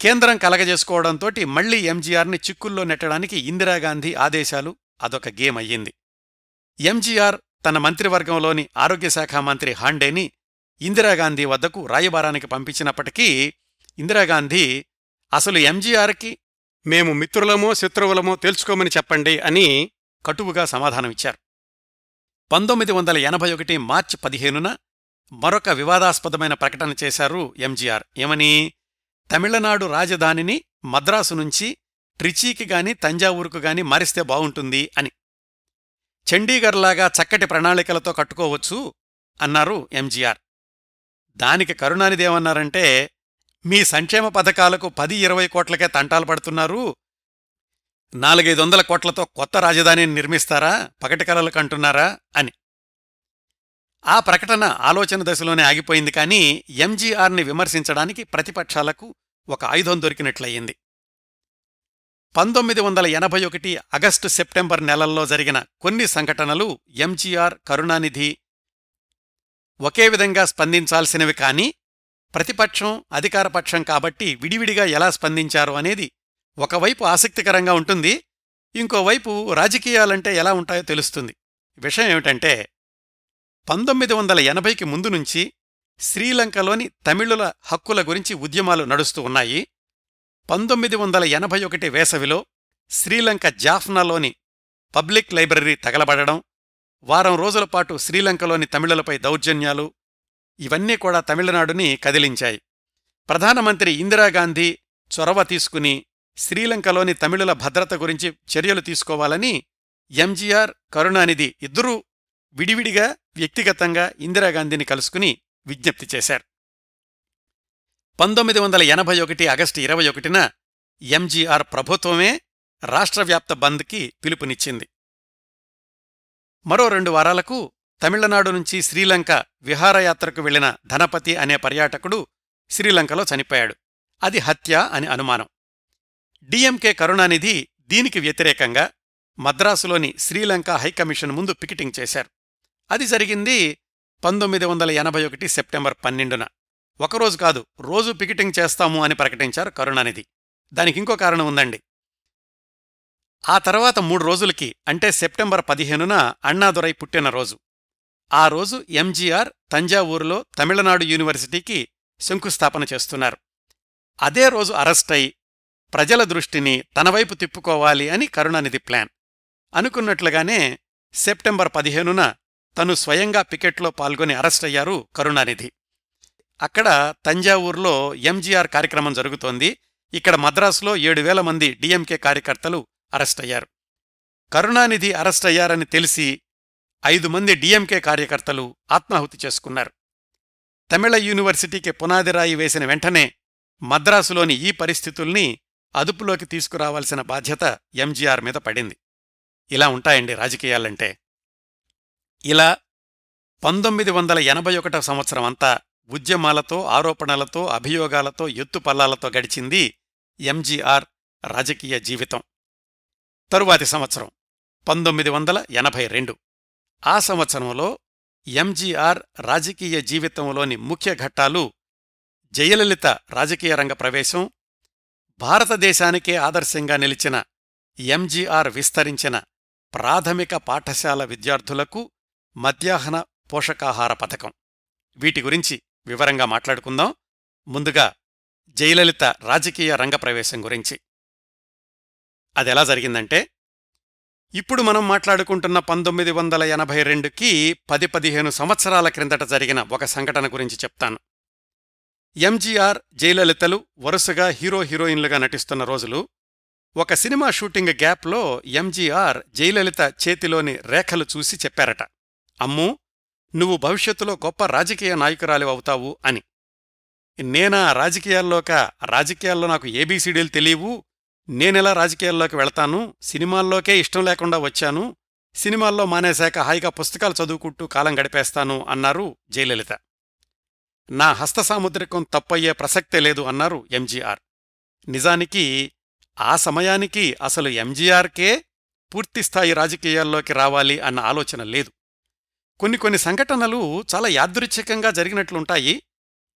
కేంద్రం కలగజేసుకోవడంతోటి మళ్ళీ ఎంజీఆర్ని చిక్కుల్లో నెట్టడానికి ఇందిరాగాంధీ ఆదేశాలు అదొక గేమ్ అయ్యింది. ఎంజీఆర్ తన మంత్రివర్గంలోని ఆరోగ్యశాఖ మంత్రి హాండేని ఇందిరాగాంధీ వద్దకు రాయబారానికి పంపించినప్పటికీ ఇందిరాగాంధీ అసలు ఎంజీఆర్కి మేము మిత్రులమో శత్రువులమో తేల్చుకోమని చెప్పండి అని కటువుగా సమాధానమిచ్చారు. పంతొమ్మిది వందల ఎనభై ఒకటి మార్చి పదిహేనున మరొక వివాదాస్పదమైన ప్రకటన చేశారు ఎంజీఆర్. ఏమని? తమిళనాడు రాజధానిని మద్రాసు నుంచి ట్రిచీకి గాని తంజావూరుకు గాని మారిస్తే బావుంటుంది అని. చండీగర్లాగా చక్కటి ప్రణాళికలతో కట్టుకోవచ్చు అన్నారు ఎంజీఆర్. దానికి కరుణానిదేమన్నారంటే మీ సంక్షేమ పథకాలకు పది ఇరవై కోట్లకే తంటాలు పడుతున్నారు. నాలుగైదు వందల కోట్లతో కొత్త రాజధానిని నిర్మిస్తారా? పగటి కలలు కంటున్నారా? అని. ఆ ప్రకటన ఆలోచన దశలోనే ఆగిపోయింది కానీ ఎంజీఆర్ని విమర్శించడానికి ప్రతిపక్షాలకు ఒక ఆయుధం దొరికినట్లయింది. పంతొమ్మిది వందల ఎనభై ఒకటి అగస్టు సెప్టెంబర్ నెలల్లో జరిగిన కొన్ని సంఘటనలు ఎంజీఆర్ కరుణానిధి ఒకే విధంగా స్పందించాల్సినవి కానీ ప్రతిపక్షం అధికారపక్షం కాబట్టి విడివిడిగా ఎలా స్పందించారు అనేది ఒకవైపు ఆసక్తికరంగా ఉంటుంది ఇంకోవైపు రాజకీయాలంటే ఎలా ఉంటాయో తెలుస్తుంది. విషయం ఏమిటంటే పంతొమ్మిది వందల ఎనభైకి ముందు నుంచి శ్రీలంకలోని తమిళుల హక్కుల గురించి ఉద్యమాలు నడుస్తూ ఉన్నాయి. పంతొమ్మిది వందల ఎనభై ఒకటి వేసవిలో శ్రీలంక జాఫ్నాలోని పబ్లిక్ లైబ్రరీ తగలబడడం వారం రోజుల పాటు శ్రీలంకలోని తమిళులపై దౌర్జన్యాలు ఇవన్నీ కూడా తమిళనాడుని కదిలించాయి. ప్రధానమంత్రి ఇందిరాగాంధీ చొరవ తీసుకుని శ్రీలంకలోని తమిళుల భద్రత గురించి చర్యలు తీసుకోవాలని ఎంజీఆర్ కరుణానిధి ఇద్దరూ విడివిడిగా వ్యక్తిగతంగా ఇందిరాగాంధీని కలుసుకుని విజ్ఞప్తి చేశారు. పంతొమ్మిది వందల ఎనభై ఒకటి ఆగస్టు ఇరవై ఒకటిన ఎంజీఆర్ ప్రభుత్వమే రాష్ట్రవ్యాప్త బంద్కి పిలుపునిచ్చింది. మరో రెండు వారాలకు తమిళనాడు నుంచి శ్రీలంక విహారయాత్రకు వెళ్ళిన ధనపతి అనే పర్యాటకుడు శ్రీలంకలో చనిపోయాడు. అది హత్య అని అనుమానం. డిఎంకే కరుణానిధి దీనికి వ్యతిరేకంగా మద్రాసులోని శ్రీలంక హైకమిషన్ ముందు పికెటింగ్ చేశారు. అది జరిగింది పంతొమ్మిది వందల ఎనభై ఒకటి సెప్టెంబర్ పన్నెండున. ఒకరోజు కాదు రోజు పికెటింగ్ చేస్తాము అని ప్రకటించారు కరుణానిధి. దానికింకో కారణం ఉందండి. ఆ తర్వాత మూడు రోజులకి అంటే సెప్టెంబర్ పదిహేనున అన్నాదురై పుట్టినరోజు. ఆ రోజు ఎంజీఆర్ తంజావూరులో తమిళనాడు యూనివర్సిటీకి శంకుస్థాపన చేస్తున్నారు. అదే రోజు అరెస్టై ప్రజల దృష్టిని తనవైపు తిప్పుకోవాలి అని కరుణానిధి ప్లాన్. అనుకున్నట్లుగానే సెప్టెంబర్ పదిహేనున తను స్వయంగా పికెట్లో పాల్గొని అరెస్టయ్యారు కరుణానిధి. అక్కడ తంజావూరులో ఎంజీఆర్ కార్యక్రమం జరుగుతోంది. ఇక్కడ మద్రాసులో ఏడు వేల మంది డిఎంకే కార్యకర్తలు అరెస్టయ్యారు కరుణానిధి అరెస్టయ్యారని తెలిసి ఐదు మంది డిఎంకే కార్యకర్తలు ఆత్మాహుతి చేసుకున్నారు. తమిళ యూనివర్సిటీకి పునాదిరాయి వేసిన వెంటనే మద్రాసులోని ఈ పరిస్థితుల్ని అదుపులోకి తీసుకురావాల్సిన బాధ్యత ఎంజీఆర్ మీద పడింది. ఇలా ఉంటాయండి రాజకీయాలంటే. ఇలా పంతొమ్మిది వందల ఎనభై ఒకటో సంవత్సరం అంతా ఉద్యమాలతో ఆరోపణలతో అభియోగాలతో ఎత్తుపల్లాలతో గడిచింది ఎంజీఆర్ రాజకీయ జీవితం. తరువాతి సంవత్సరం పంతొమ్మిది వందల ఎనభై రెండు. ఆ సంవత్సరంలో ఎంజీఆర్ రాజకీయ జీవితంలోని ముఖ్య ఘట్టాలు జయలలిత రాజకీయ రంగ ప్రవేశం భారతదేశానికే ఆదర్శంగా నిలిచిన ఎంజీఆర్ విస్తరించిన ప్రాథమిక పాఠశాల విద్యార్థులకు మధ్యాహ్న పోషకాహార పథకం. వీటి గురించి వివరంగా మాట్లాడుకుందాం. ముందుగా జయలలిత రాజకీయ రంగ ప్రవేశం గురించి. అదెలా జరిగిందంటే ఇప్పుడు మనం మాట్లాడుకుంటున్న పంతొమ్మిది వందల ఎనభై రెండుకి పది పదిహేను సంవత్సరాల క్రిందట జరిగిన ఒక సంఘటన గురించి చెప్తాను. ఎంజీఆర్ జయలలితలు వరుసగా హీరో హీరోయిన్లుగా నటిస్తున్న రోజులు ఒక సినిమా షూటింగ్ గ్యాప్లో ఎంజీఆర్ జయలలిత చేతిలోని రేఖలు చూసి చెప్పారట. అమ్మూ నువ్వు భవిష్యత్తులో గొప్ప రాజకీయ నాయకురాలి అవుతావు అని. నేనా రాజకీయాల్లోక? రాజకీయాల్లో నాకు ఏబీసీడీలు తెలియవు? నేనెలా రాజకీయాల్లోకి వెళతాను? సినిమాల్లోకే ఇష్టం లేకుండా వచ్చాను. సినిమాల్లో మానేశాక హాయిగా పుస్తకాలు చదువుకుంటూ కాలం గడిపేస్తాను అన్నారు జయలలిత. నా హస్త సాముద్రికం తప్పయ్యే ప్రసక్తే లేదు అన్నారు ఎంజీఆర్. నిజానికి ఆ సమయానికి అసలు ఎంజీఆర్కే పూర్తిస్థాయి రాజకీయాల్లోకి రావాలి అన్న ఆలోచన లేదు. కొన్ని కొన్ని సంఘటనలు చాలా యాదృచ్ఛికంగా జరిగినట్లుంటాయి.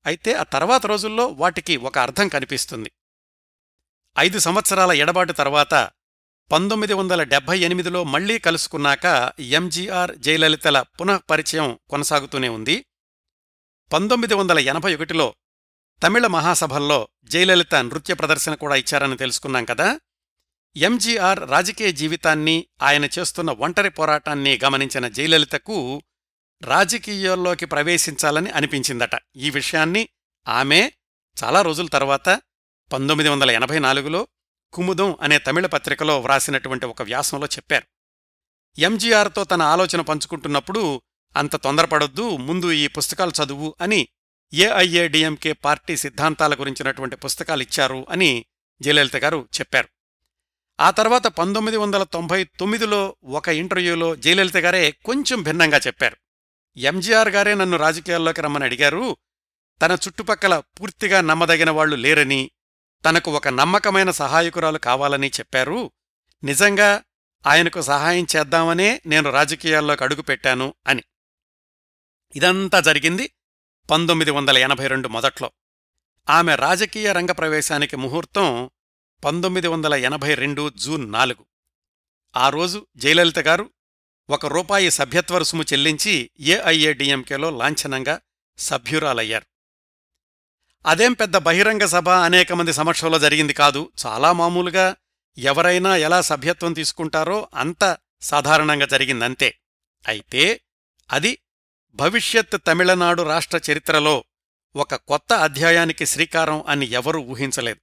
అయితే ఆ తర్వాత రోజుల్లో వాటికి ఒక అర్థం కనిపిస్తుంది. ఐదు సంవత్సరాల ఎడబాటు తర్వాత పంతొమ్మిది వందల డెబ్బై ఎనిమిదిలో మళ్ళీ కలుసుకున్నాక ఎంజీఆర్ జయలలితల పునఃపరిచయం కొనసాగుతూనే ఉంది. పంతొమ్మిది వందల ఎనభై ఒకటిలో తమిళ మహాసభల్లో జయలలిత నృత్య ప్రదర్శన కూడా ఇచ్చారని తెలుసుకున్నాం కదా. ఎంజీఆర్ రాజకీయ జీవితాన్ని ఆయన చేస్తున్న ఒంటరి పోరాటాన్ని గమనించిన జయలలితకు రాజకీయాల్లోకి ప్రవేశించాలని అనిపించిందట. ఈ విషయాన్ని ఆమె చాలా రోజుల తర్వాత పంతొమ్మిది వందల ఎనభై నాలుగులో కుముదం అనే తమిళ పత్రికలో వ్రాసినటువంటి ఒక వ్యాసంలో చెప్పారు. ఎంజీఆర్తో తన ఆలోచన పంచుకుంటున్నప్పుడు అంత తొందరపడొద్దు ముందు ఈ పుస్తకాలు చదువు అని ఏఐఏడిఎంకే పార్టీ సిద్ధాంతాల గురించినటువంటి పుస్తకాలిచ్చారు అని జయలలిత గారు చెప్పారు. ఆ తర్వాత పంతొమ్మిది వందల తొంభై తొమ్మిదిలో ఒక ఇంటర్వ్యూలో జయలలిత గారే కొంచెం భిన్నంగా చెప్పారు. ఎంజీఆర్ గారే నన్ను రాజకీయాల్లోకి రమ్మని అడిగారు. తన చుట్టుపక్కల పూర్తిగా నమ్మదగిన వాళ్ళు లేరని తనకు ఒక నమ్మకమైన సహాయకురాలు కావాలని చెప్పారు. నిజంగా ఆయనకు సహాయం చేద్దామనే నేను రాజకీయాల్లోకి అడుగుపెట్టాను అని. ఇదంతా జరిగింది పంతొమ్మిది వందల ఎనభై రెండు మొదట్లో. ఆమె రాజకీయ రంగ ప్రవేశానికి ముహూర్తం పంతొమ్మిది వందల ఎనభై రెండు జూన్ నాలుగు. ఆ రోజు జయలలిత గారు ఒక రూపాయి సభ్యత్వ రుసుము చెల్లించి ఏఐఏడిఎంకేలో లాంఛనంగా సభ్యురాలయ్యారు. అదేం పెద్ద బహిరంగ సభ అనేక మంది సమక్షంలో జరిగింది కాదు. చాలా మామూలుగా ఎవరైనా ఎలా సభ్యత్వం తీసుకుంటారో అంత సాధారణంగా జరిగిందంతే. అయితే అది భవిష్యత్ తమిళనాడు రాష్ట్ర చరిత్రలో ఒక కొత్త అధ్యాయానికి శ్రీకారం అని ఎవరూ ఊహించలేదు.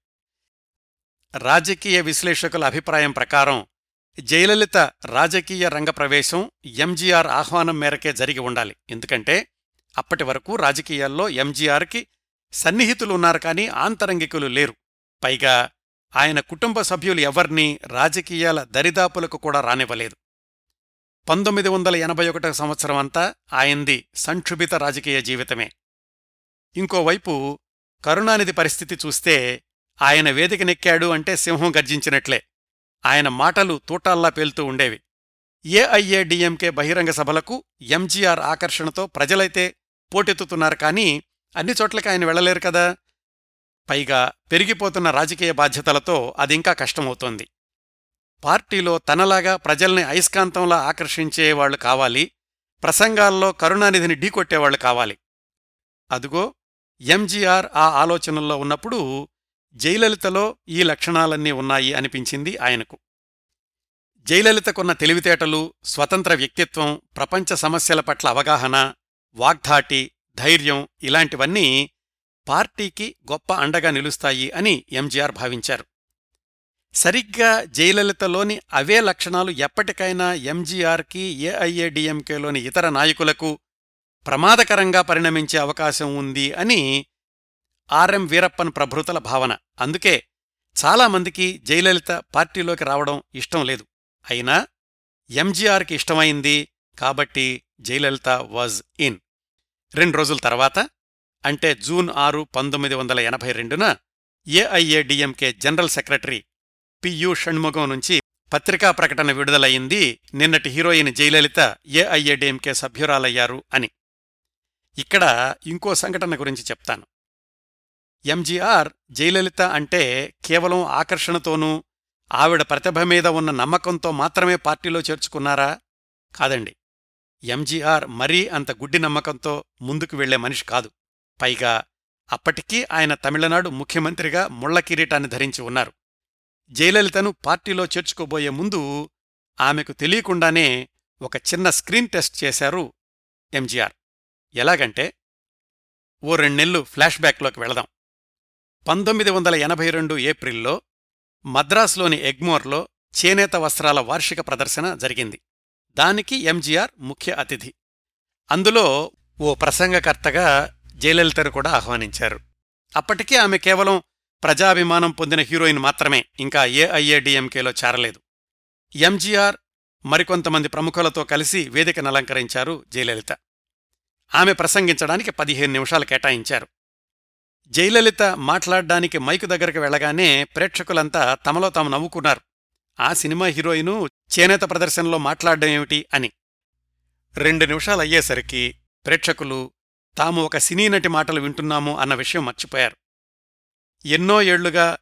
రాజకీయ విశ్లేషకుల అభిప్రాయం ప్రకారం జయలలిత రాజకీయ రంగ ప్రవేశం ఎంజీఆర్ ఆహ్వానం మేరకే జరిగి ఉండాలి. ఎందుకంటే అప్పటి వరకు రాజకీయాల్లో ఎంజీఆర్కి సన్నిహితులు ఉన్నారు కానీ ఆంతరంగికులు లేరు. పైగా ఆయన కుటుంబ సభ్యులు ఎవర్నీ రాజకీయాల దరిదాపులకు కూడా రానివ్వలేదు. పంతొమ్మిది వందల ఎనభై ఒకటో సంవత్సరం అంతా ఆయంది సంక్షుభిత రాజకీయ జీవితమే. ఇంకోవైపు కరుణానిధి పరిస్థితి చూస్తే ఆయన వేదికనెక్కాడు అంటే సింహం గర్జించినట్లే. ఆయన మాటలు తూటాల్లా పేలుతూ ఉండేవి. ఏఐఏడిఎంకే బహిరంగ సభలకు ఎంజీఆర్ ఆకర్షణతో ప్రజలైతే పోటెత్తుతున్నారు కానీ అన్ని చోట్లకి ఆయన వెళ్ళలేరు కదా. పైగా పెరిగిపోతున్న రాజకీయ బాధ్యతలతో అదింకా కష్టమవుతోంది. పార్టీలో తనలాగా ప్రజల్ని అయస్కాంతంలా ఆకర్షించేవాళ్ళు కావాలి. ప్రసంగాల్లో కరుణానిధిని ఢీకొట్టేవాళ్ళు కావాలి. అదుగో ఎంజీఆర్ ఆ ఆలోచనల్లో ఉన్నప్పుడు జయలలితలో ఈ లక్షణాలన్నీ ఉన్నాయి అనిపించింది ఆయనకు. జయలలితకున్న తెలివితేటలు స్వతంత్ర వ్యక్తిత్వం ప్రపంచ సమస్యల పట్ల అవగాహన వాగ్ధాటి ధైర్యం ఇలాంటివన్నీ పార్టీకి గొప్ప అండగా నిలుస్తాయి అని ఎంజీఆర్ భావించారు. సరిగ్గా జయలలితలోని అవే లక్షణాలు ఎప్పటికైనా ఎంజీఆర్కి ఏఐఏడిఎంకేలోని ఇతర నాయకులకు ప్రమాదకరంగా పరిణమించే అవకాశం ఉంది అని ఆర్ఎం వీరప్పన్ ప్రభృతుల భావన. అందుకే చాలామందికి జయలలిత పార్టీలోకి రావడం ఇష్టం లేదు. అయినా ఎంజీఆర్కి ఇష్టమైంది కాబట్టి జయలలిత వాజ్ ఇన్. రెండు రోజుల తర్వాత అంటే జూన్ ఆరు పంతొమ్మిది వందల ఎనభై రెండున AIADMK general secretary P U Shanmugam నుంచి పత్రికా ప్రకటన విడుదలయ్యింది. నిన్నటి హీరోయిన్ జయలలిత ఏఐఏడిఎంకే సభ్యురాలయ్యారు అని. ఇక్కడ ఇంకో సంఘటన గురించి చెప్తాను. ఎంజీఆర్ జయలలిత అంటే కేవలం ఆకర్షణతోనూ ఆవిడ ప్రతిభ మీద ఉన్న నమ్మకంతో మాత్రమే పార్టీలో చేర్చుకున్నారా? కాదండి. ఎంజీఆర్ మరీ అంత గుడ్డి నమ్మకంతో ముందుకు వెళ్ళే మనిషి కాదు. పైగా అప్పటికీ ఆయన తమిళనాడు ముఖ్యమంత్రిగా ముళ్ళ కిరీటాన్ని ధరించి ఉన్నారు. జయలలితను పార్టీలో చేర్చుకోబోయే ముందు ఆమెకు తెలియకుండానే ఒక చిన్న స్క్రీన్ టెస్ట్ చేశారు ఎంజీఆర్. ఎలాగంటే ఓ రెండెళ్ళు ఫ్లాష్ బ్యాక్లోకి వెళదాం. పంతొమ్మిది వందల ఎనభై రెండు ఏప్రిల్లో మద్రాసులోని ఎగ్మోర్లో చేనేత వస్త్రాల వార్షిక ప్రదర్శన జరిగింది. దానికి ఎంజీఆర్ ముఖ్య అతిథి. అందులో ఓ ప్రసంగకర్తగా జయలలితను కూడా ఆహ్వానించారు. అప్పటికే ఆమె కేవలం ప్రజాభిమానం పొందిన హీరోయిన్ మాత్రమే ఇంకా ఏఐఏడిఎంకేలో చేరలేదు. ఎంజీఆర్ మరికొంతమంది ప్రముఖులతో కలిసి వేదికను అలంకరించారు జయలలిత. ఆమె ప్రసంగించడానికి పదిహేను నిమిషాలు కేటాయించారు. జయలలిత మాట్లాడ్డానికి మైకు దగ్గరకు వెళ్ళగానే ప్రేక్షకులంతా తమలో తాము నవ్వుకున్నారు. ఆ సినిమా హీరోయిను చేనేత ప్రదర్శనలో మాట్లాడడం ఏమిటి అని. రెండు నిమిషాలయ్యేసరికి ప్రేక్షకులు తాము ఒక సినీ నటి మాటలు వింటున్నాము అన్న విషయం మర్చిపోయారు. ఎన్నో ఏళ్ళుగా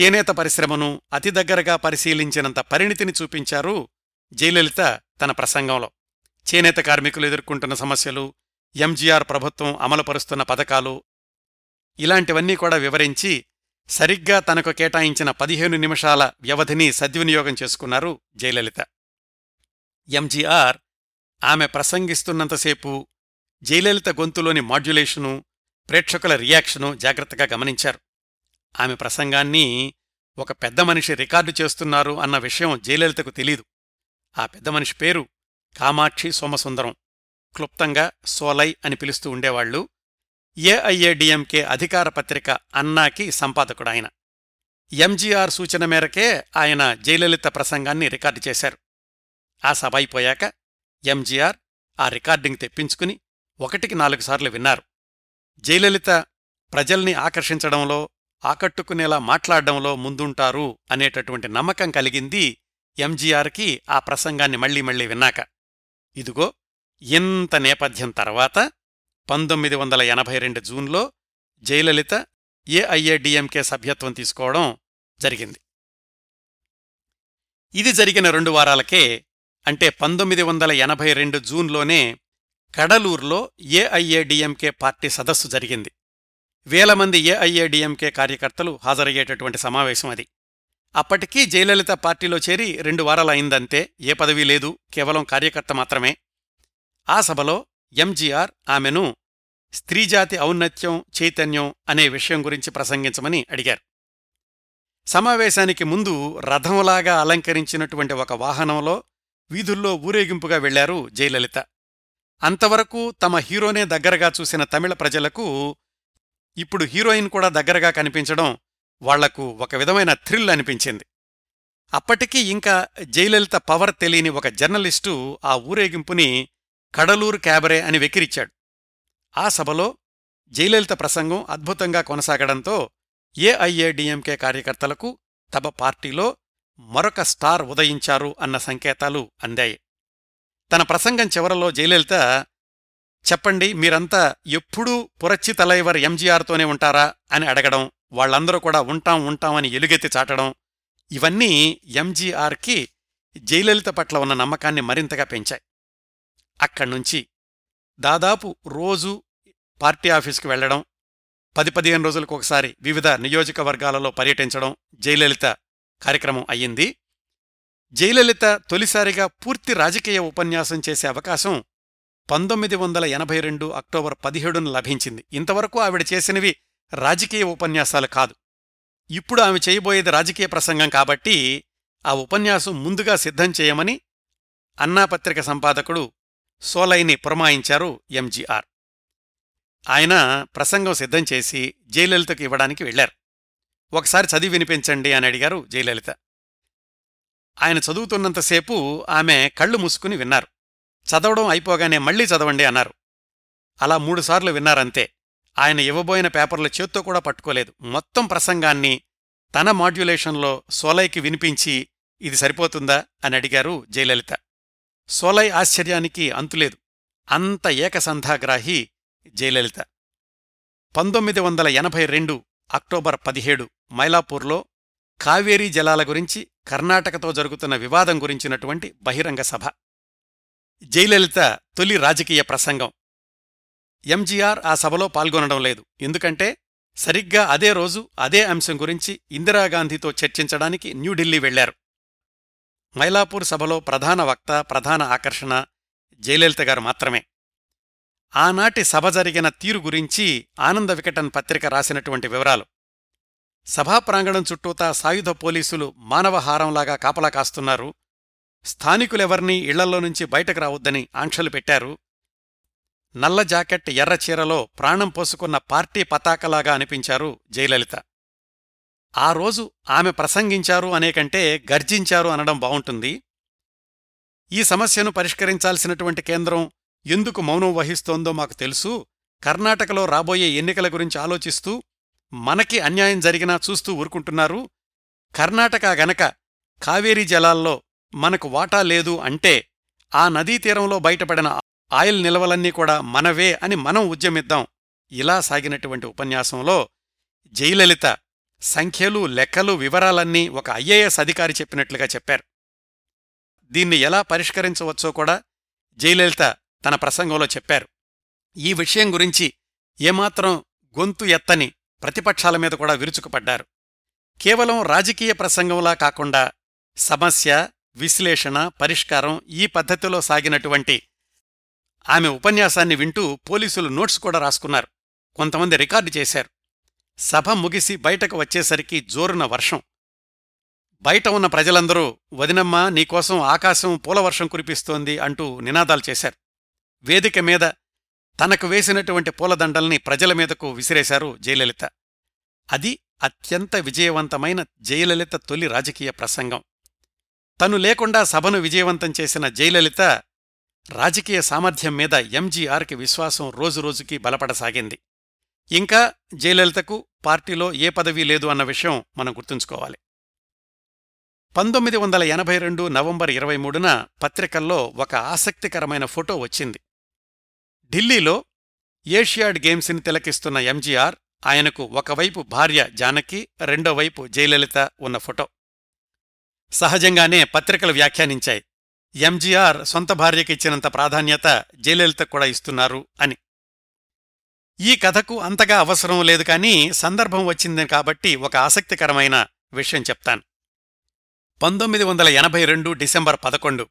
చేనేత పరిశ్రమను అతి దగ్గరగా పరిశీలించినంత పరిణితిని చూపించారు జయలలిత తన ప్రసంగంలో. చేనేత కార్మికులు ఎదుర్కొంటున్న సమస్యలు ఎంజీఆర్ ప్రభుత్వం అమలుపరుస్తున్న పథకాలు ఇలాంటివన్నీ కూడా వివరించి సరిగ్గా తనకు కేటాయించిన పదిహేను నిమిషాల వ్యవధిని సద్వినియోగం చేసుకున్నారు జయలలిత. ఎంజీఆర్ ఆమె ప్రసంగిస్తున్నంతసేపు జయలలిత గొంతులోని మాడ్యులేషను ప్రేక్షకుల రియాక్షను జాగ్రత్తగా గమనించారు. ఆమె ప్రసంగాన్ని ఒక పెద్ద మనిషి రికార్డు చేస్తున్నారు అన్న విషయం జయలలితకు తెలీదు. ఆ పెద్ద మనిషి పేరు కామాక్షి సోమసుందరం. క్లుప్తంగా సోలై అని పిలుస్తూ ఉండేవాళ్ళు ఏఐఏడిఎంకే అధికార పత్రిక అన్నాకి సంపాదకుడాయన. ఎంజీఆర్ సూచన మేరకే ఆయన జయలలిత ప్రసంగాన్ని రికార్డు చేశారు. ఆ సభ అయిపోయాక ఎంజీఆర్ ఆ రికార్డింగ్ తెప్పించుకుని ఒకటికి నాలుగు సార్లు విన్నారు. జయలలిత ప్రజల్ని ఆకర్షించడంలో ఆకట్టుకునేలా మాట్లాడడంలో ముందుంటారు అనేటటువంటి నమ్మకం కలిగింది ఎంజీఆర్కి ఆ ప్రసంగాన్ని మళ్ళీ మళ్ళీ విన్నాక. ఇదిగో ఇంత నేపథ్యం తర్వాత పంతొమ్మిది వందల ఎనభై రెండు జూన్లో జయలలిత ఏఐఏడిఎంకే సభ్యత్వం తీసుకోవడం జరిగింది. ఇది జరిగిన రెండు వారాలకే అంటే పంతొమ్మిది వందల ఎనభై రెండు జూన్లోనే కడలూర్లో ఏఐఏడిఎంకే పార్టీ సదస్సు జరిగింది. వేల మంది ఏఐఏడిఎంకే కార్యకర్తలు హాజరయ్యేటటువంటి సమావేశం అది. అప్పటికీ జయలలిత పార్టీలో చేరి రెండు వారాలైందంతే ఏ పదవీ లేదు కేవలం కార్యకర్త మాత్రమే. ఆ సభలో ఎంజీఆర్ ఆమెను స్త్రీజాతి ఔన్నత్యం చైతన్యం అనే విషయం గురించి ప్రసంగించమని అడిగారు. సమావేశానికి ముందు రథంలాగా అలంకరించినటువంటి ఒక వాహనంలో వీధుల్లో ఊరేగింపుగా వెళ్ళారు జయలలిత. అంతవరకు తమ హీరోనే దగ్గరగా చూసిన తమిళ ప్రజలకు ఇప్పుడు హీరోయిన్ కూడా దగ్గరగా కనిపించడం వాళ్ళకు ఒక విధమైన థ్రిల్ అనిపించింది. అప్పటికీ ఇంకా జయలలిత పవర్ తెలియని ఒక జర్నలిస్టు ఆ ఊరేగింపుని కడలూరు క్యాబరే అని వెకిరిచ్చాడు ఆ సభలో జయలలిత ప్రసంగం అద్భుతంగా కొనసాగడంతో ఏఐఏడిఎంకే కార్యకర్తలకు తమ పార్టీలో మరొక స్టార్ ఉదయించారు అన్న సంకేతాలు అందాయి. తన ప్రసంగం చివరలో జయలలిత చెప్పండి మీరంతా ఎప్పుడూ పురచ్చి తలైవర్ ఎంజీఆర్తోనే ఉంటారా అని అడగడం వాళ్ళందరూ కూడా ఉంటాం ఉంటాం అని ఎలుగెత్తి చాటడం ఇవన్నీ ఎంజీఆర్కి జయలలిత పట్ల ఉన్న నమ్మకాన్ని మరింతగా పెంచాయి. అక్కడ్నుంచి దాదాపు రోజూ పార్టీ ఆఫీసుకు వెళ్ళడం పది పదిహేను రోజులకు ఒకసారి వివిధ నియోజకవర్గాలలో పర్యటించడం జయలలిత కార్యక్రమం అయ్యింది. జయలలిత తొలిసారిగా పూర్తి రాజకీయ ఉపన్యాసం చేసే అవకాశం పంతొమ్మిది వందల ఎనభై రెండు అక్టోబర్ పదిహేడున లభించింది. ఇంతవరకు ఆవిడ చేసినవి రాజకీయ ఉపన్యాసాలు కాదు. ఇప్పుడు ఆమె చేయబోయేది రాజకీయ ప్రసంగం కాబట్టి ఆ ఉపన్యాసం ముందుగా సిద్ధం చేయమని అన్నాపత్రిక సంపాదకుడు సోలైని పురమాయించారు ఎంజీఆర్. ఆయన ప్రసంగం సిద్ధం చేసి జయలలితకు ఇవ్వడానికి వెళ్ళారు ఒకసారి చదివి వినిపించండి అని అడిగారు జయలలిత. ఆయన చదువుతున్నంతసేపు ఆమె కళ్ళు మూసుకుని విన్నారు. చదవడం అయిపోగానే మళ్ళీ చదవండి అన్నారు. అలా మూడుసార్లు విన్నారంతే. ఆయన ఇవ్వబోయిన పేపర్ల చేత్తో కూడా పట్టుకోలేదు. మొత్తం ప్రసంగాన్ని తన మాడ్యులేషన్లో సోలైకి వినిపించి ఇది సరిపోతుందా అని అడిగారు జయలలిత. సోలై ఆశ్చర్యానికి అంతులేదు. అంత ఏకసంధాగ్రాహి జయలలిత. పంతొమ్మిది వందల ఎనభై రెండు అక్టోబర్ పదిహేడు మైలాపూర్లో కావేరీ జలాల గురించి కర్ణాటకతో జరుగుతున్న వివాదం గురించినటువంటి బహిరంగ సభ. జయలలిత తొలి రాజకీయ ప్రసంగం. ఎంజీఆర్ ఆ సభలో పాల్గొనడం లేదు. ఎందుకంటే సరిగ్గా అదే రోజు అదే అంశం గురించి ఇందిరాగాంధీతో చర్చించడానికి న్యూఢిల్లీ వెళ్ళారు. మైలాపూర్ సభలో ప్రధాన వక్త ప్రధాన ఆకర్షణ జయలలిత గారు మాత్రమే. ఆనాటి సభ జరిగిన తీరు గురించి ఆనంద వికటన్ పత్రిక రాసినటువంటి వివరాలు. సభా ప్రాంగణం చుట్టూతా సాయుధ పోలీసులు మానవహారంలాగా కాపలా కాస్తున్నారు. స్థానికులెవర్నీ ఇళ్ళలో నుంచి బయటకు రావద్దని ఆంక్షలు పెట్టారు. నల్ల జాకెట్ ఎర్ర చీరలో ప్రాణం పోసుకున్న పార్టీ పతాకలాగా అనిపించారు జయలలిత. ఆ రోజు ఆమె ప్రసంగించారు అనేకంటే గర్జించారు అనడం బావుంటుంది. ఈ సమస్యను పరిష్కరించాల్సినటువంటి కేంద్రం ఎందుకు మౌనం వహిస్తోందో మాకు తెలుసు. కర్ణాటకలో రాబోయే ఎన్నికల గురించి ఆలోచిస్తూ మనకి అన్యాయం జరిగినా చూస్తూ ఊరుకుంటున్నారు. కర్ణాటక గనక కావేరీ జలాల్లో మనకు వాటా లేదు అంటే ఆ నదీ తీరంలో బయటపడిన ఆయిల్ నిల్వలన్నీ కూడా మనవే అని మనం ఉద్యమిద్దాం. ఇలా సాగినటువంటి ఉపన్యాసంలో జయలలిత సంఖ్యలు లెక్కలు వివరాలన్నీ ఒక ఐఏఎస్ అధికారి చెప్పినట్లుగా చెప్పారు. దీన్ని ఎలా పరిష్కరించవచ్చో కూడా జయలలిత తన ప్రసంగంలో చెప్పారు. ఈ విషయం గురించి ఏమాత్రం గొంతు ఎత్తని ప్రతిపక్షాల మీద కూడా విరుచుకుపడ్డారు. కేవలం రాజకీయ ప్రసంగంలా కాకుండా సమస్య విశ్లేషణ పరిష్కారం ఈ పద్ధతిలో సాగినటువంటి ఆమె ఉపన్యాసాన్ని వింటూ పోలీసులు నోట్స్ కూడా రాసుకున్నారు. కొంతమంది రికార్డు చేశారు. సభ ముగిసి బయటకు వచ్చేసరికి జోరున వర్షం. బయట ఉన్న ప్రజలందరూ వదినమ్మా నీకోసం ఆకాశం పూలవర్షం కురిపిస్తోంది అంటూ నినాదాలు చేశారు. వేదిక మీద తనకు వేసినటువంటి పూలదండల్ని ప్రజల మీదకు విసిరేశారు జయలలిత. అది అత్యంత విజయవంతమైన జయలలిత తొలి రాజకీయ ప్రసంగం. తను లేకుండా సభను విజయవంతం చేసిన జయలలిత రాజకీయ సామర్థ్యం మీద ఎంజీఆర్కి విశ్వాసం రోజురోజుకీ బలపడసాగింది. ఇంకా జయలలితకు పార్టీలో ఏ పదవీ లేదు అన్న విషయం మనం గుర్తుంచుకోవాలి. పంతొమ్మిది వందల ఎనభై రెండు నవంబర్ ఇరవై మూడున పత్రికల్లో ఒక ఆసక్తికరమైన ఫోటో వచ్చింది. ఢిల్లీలో ఏషియాడ్ గేమ్స్ని తిలకిస్తున్న ఎంజీఆర్ ఆయనకు ఒకవైపు భార్య జానకి రెండోవైపు జయలలిత ఉన్న ఫోటో. సహజంగానే పత్రికలు వ్యాఖ్యానించాయి. ఎంజీఆర్ సొంత భార్యకి ఇచ్చినంత ప్రాధాన్యత జయలలితకు కూడా ఇస్తున్నారు అని. ఈ కథకు అంతగా అవసరం లేదు కానీ సందర్భం వచ్చింది కాబట్టి ఒక ఆసక్తికరమైన విషయం చెప్తాను. పంతొమ్మిది వందల ఎనభై రెండు డిసెంబర్ పదకొండు.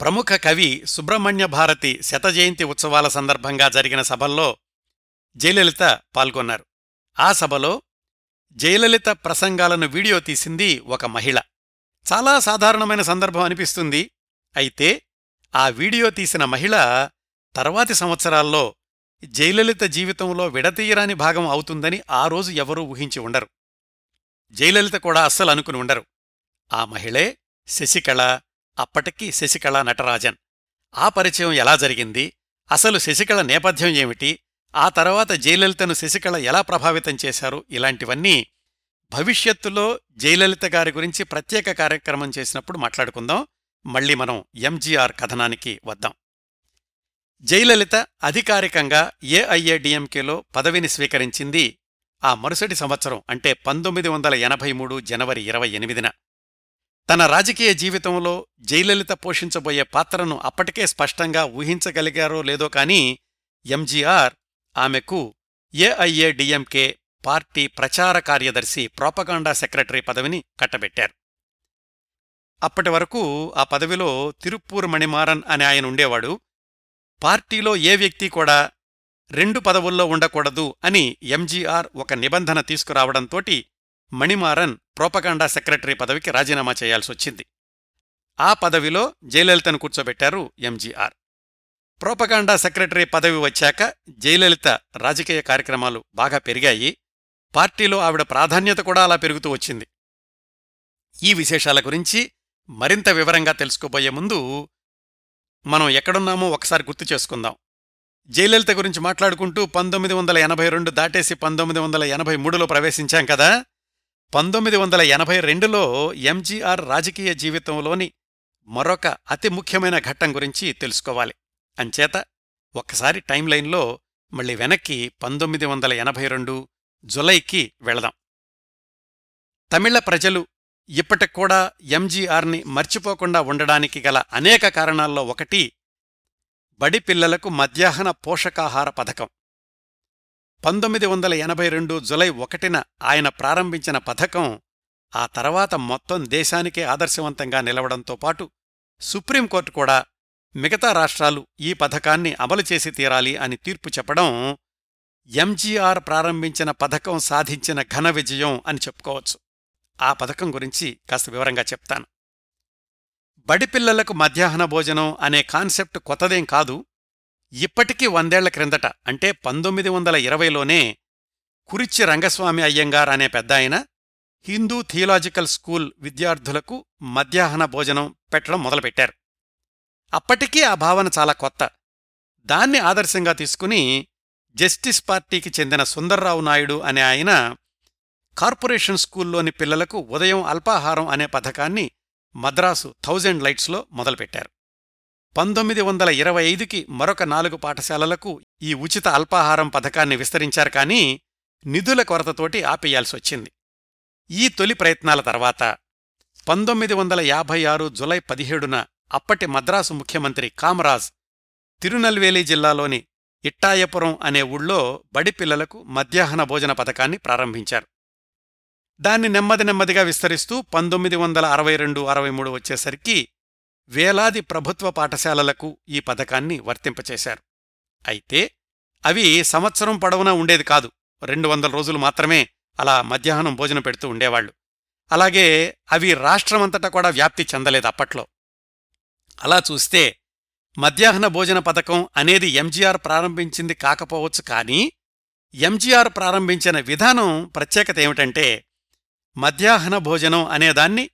ప్రముఖ కవి సుబ్రహ్మణ్య భారతి శతజయంతి ఉత్సవాల సందర్భంగా జరిగిన సభల్లో జయలలిత పాల్గొన్నారు. ఆ సభలో జయలలిత ప్రసంగాలను వీడియో తీసింది ఒక మహిళ. చాలా సాధారణమైన సందర్భం అనిపిస్తుంది. అయితే ఆ వీడియో తీసిన మహిళ తర్వాతి సంవత్సరాల్లో జయలలిత జీవితంలో విడతీయరాని భాగం అవుతుందని ఆ రోజు ఎవరూ ఊహించి ఉండరు. జయలలిత కూడా అస్సలు అనుకుని ఉండరు. ఆ మహిళే శశికళ అప్పటికి శశికళ నటరాజన్. ఆ పరిచయం ఎలా జరిగింది? అసలు శశికళ నేపథ్యం ఏమిటి? ఆ తర్వాత జయలలితను శశికళ ఎలా ప్రభావితం చేశారు? ఇలాంటివన్నీ భవిష్యత్తులో జయలలిత గారి గురించి ప్రత్యేక కార్యక్రమం చేసినప్పుడు మాట్లాడుకుందాం. మళ్ళీ మనం ఎంజీఆర్ కథనానికి వద్దాం. జయలలిత అధికారికంగా ఏఐఏడిఎంకేలో పదవిని స్వీకరించింది ఆ మరుసటి సంవత్సరం అంటే పంతొమ్మిది వందల ఎనభై మూడు జనవరి ఇరవై ఎనిమిదిన. తన రాజకీయ జీవితంలో జయలలిత పోషించబోయే పాత్రను అప్పటికే స్పష్టంగా ఊహించగలిగారో లేదో కాని ఎంజీఆర్ ఆమెకు ఏఐఏడిఎంకే పార్టీ ప్రచార కార్యదర్శి ప్రోపగాండా సెక్రటరీ పదవిని కట్టబెట్టారు. అప్పటి వరకు ఆ పదవిలో తిరుప్పూర్ మణిమారన్ అని ఆయన ఉండేవాడు. పార్టీలో ఏ వ్యక్తి కూడా రెండు పదవుల్లో ఉండకూడదు అని ఎంజీఆర్ ఒక నిబంధన తీసుకురావడంతోటి మణిమారన్ ప్రోపగాండా సెక్రటరీ పదవికి రాజీనామా చేయాల్సొచ్చింది ఆ పదవిలో జయలలితను కూర్చోబెట్టారు ఎంజీఆర్. ప్రోపగాండా సెక్రటరీ పదవి వచ్చాక జయలలిత రాజకీయ కార్యక్రమాలు బాగా పెరిగాయి. పార్టీలో ఆవిడ ప్రాధాన్యత కూడా అలా పెరుగుతూ వచ్చింది. ఈ విశేషాల గురించి మరింత వివరంగా తెలుసుకోబోయే ముందు మనం ఎక్కడున్నామో ఒకసారి గుర్తు చేసుకుందాం. జయలలిత గురించి మాట్లాడుకుంటూ పంతొమ్మిది వందల ఎనభై రెండు దాటేసి పంతొమ్మిది వందల ఎనభై మూడులో ప్రవేశించాం కదా? పంతొమ్మిది వందల ఎనభై రెండులో ఎంజీఆర్ రాజకీయ జీవితంలోని మరొక అతి ముఖ్యమైన ఘట్టం గురించి తెలుసుకోవాలి. అంచేత ఒక్కసారి టైం లైన్లో మళ్ళీ వెనక్కి పంతొమ్మిది వందల ఎనభై రెండు జులైకి వెళదాం. తమిళ ప్రజలు ఇప్పటికూడా ఎంజీఆర్ని మర్చిపోకుండా ఉండడానికి గల అనేక కారణాల్లో ఒకటి బడి పిల్లలకు మధ్యాహ్న పోషకాహార పథకం. పంతొమ్మిది వందల ఎనభై రెండు జులై ఒకటిన ఆయన ప్రారంభించిన పథకం ఆ తర్వాత మొత్తం దేశానికే ఆదర్శవంతంగా నిలవడంతో పాటు సుప్రీంకోర్టు కూడా మిగతా రాష్ట్రాలు ఈ పథకాన్ని అమలు చేసి తీరాలి అని తీర్పు చెప్పడం ఎంజీఆర్ ప్రారంభించిన పథకం సాధించిన ఘన విజయం అని చెప్పుకోవచ్చు. ఆ పథకం గురించి కాస్త వివరంగా చెప్తాను. బడి పిల్లలకు మధ్యాహ్న భోజనం అనే కాన్సెప్ట్ కొత్తదేం కాదు. ఇప్పటికీ వందేళ్ళ క్రిందట అంటే పంతొమ్మిది వందల ఇరవైలోనే కురిచ్చి రంగస్వామి అయ్యంగార్ అనే పెద్దాయన హిందూ థియలాజికల్ స్కూల్ విద్యార్థులకు మధ్యాహ్న భోజనం పెట్టడం మొదలుపెట్టారు. అప్పటికీ ఆ భావన చాలా కొత్త. దాన్ని ఆదర్శంగా తీసుకుని జస్టిస్ పార్టీకి చెందిన సుందర్రావు నాయుడు అనే ఆయన కార్పొరేషన్ స్కూల్లోని పిల్లలకు ఉదయం అల్పాహారం అనే పథకాన్ని మద్రాసు థౌజండ్ లైట్స్లో మొదలుపెట్టారు. పంతొమ్మిది వందల ఇరవై ఐదుకి మరొక నాలుగు పాఠశాలలకు ఈ ఉచిత అల్పాహారం పథకాన్ని విస్తరించారు కానీ నిధుల కొరతతోటి ఆపేయాల్సొచ్చింది ఈ తొలి ప్రయత్నాల తర్వాత పంతొమ్మిది వందల యాభై ఆరు జులై పదిహేడున అప్పటి మద్రాసు ముఖ్యమంత్రి కామరాజ్ తిరునల్వేలి జిల్లాలోని ఇట్టాయపురం అనే ఊళ్ళో బడి పిల్లలకు మధ్యాహ్న భోజన పథకాన్ని ప్రారంభించారు. దాన్ని నెమ్మది నెమ్మదిగా విస్తరిస్తూ పంతొమ్మిది వందల అరవై రెండు అరవై మూడు వచ్చేసరికి వేలాది ప్రభుత్వ పాఠశాలలకు ఈ పథకాన్ని వర్తింపచేశారు. అయితే అవి సంవత్సరం పొడవునా ఉండేది కాదు. రెండు వందల రోజులు మాత్రమే అలా మధ్యాహ్నం భోజనం పెడుతూ ఉండేవాళ్ళు అలాగే అవి రాష్ట్రమంతటా కూడా వ్యాప్తి చెందలేదు అప్పట్లో. అలా చూస్తే మధ్యాహ్న భోజన పథకం అనేది ఎంజీఆర్ ప్రారంభించింది కాకపోవచ్చు కానీ ఎంజీఆర్ ప్రారంభించిన విధానం ప్రత్యేకత ఏమిటంటే మధ్యాహ్న భోజనం అనేదాన్ని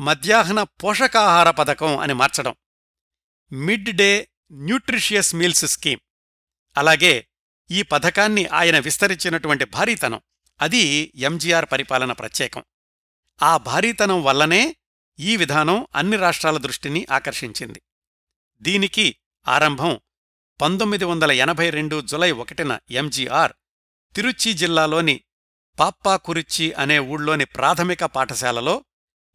మధ్యాహ్న పోషకాహార పథకం అని మార్చడం. Mid day nutritious meals scheme. అలాగే ఈ పథకాన్ని ఆయన విస్తరించినటువంటి భారీతనం. అది ఎంజీఆర్ పరిపాలన ప్రత్యేకం. ఆ భారీతనం వల్లనే ఈ విధానం అన్ని రాష్ట్రాల దృష్టిని ఆకర్షించింది. దీనికి ఆరంభం పంతొమ్మిది వందల ఎనభై రెండు జులై ఒకటిన ఎంజీఆర్ తిరుచి జిల్లాలోని పాప్పాకురిచ్చి అనే ఊళ్ళోని ప్రాథమిక పాఠశాలలో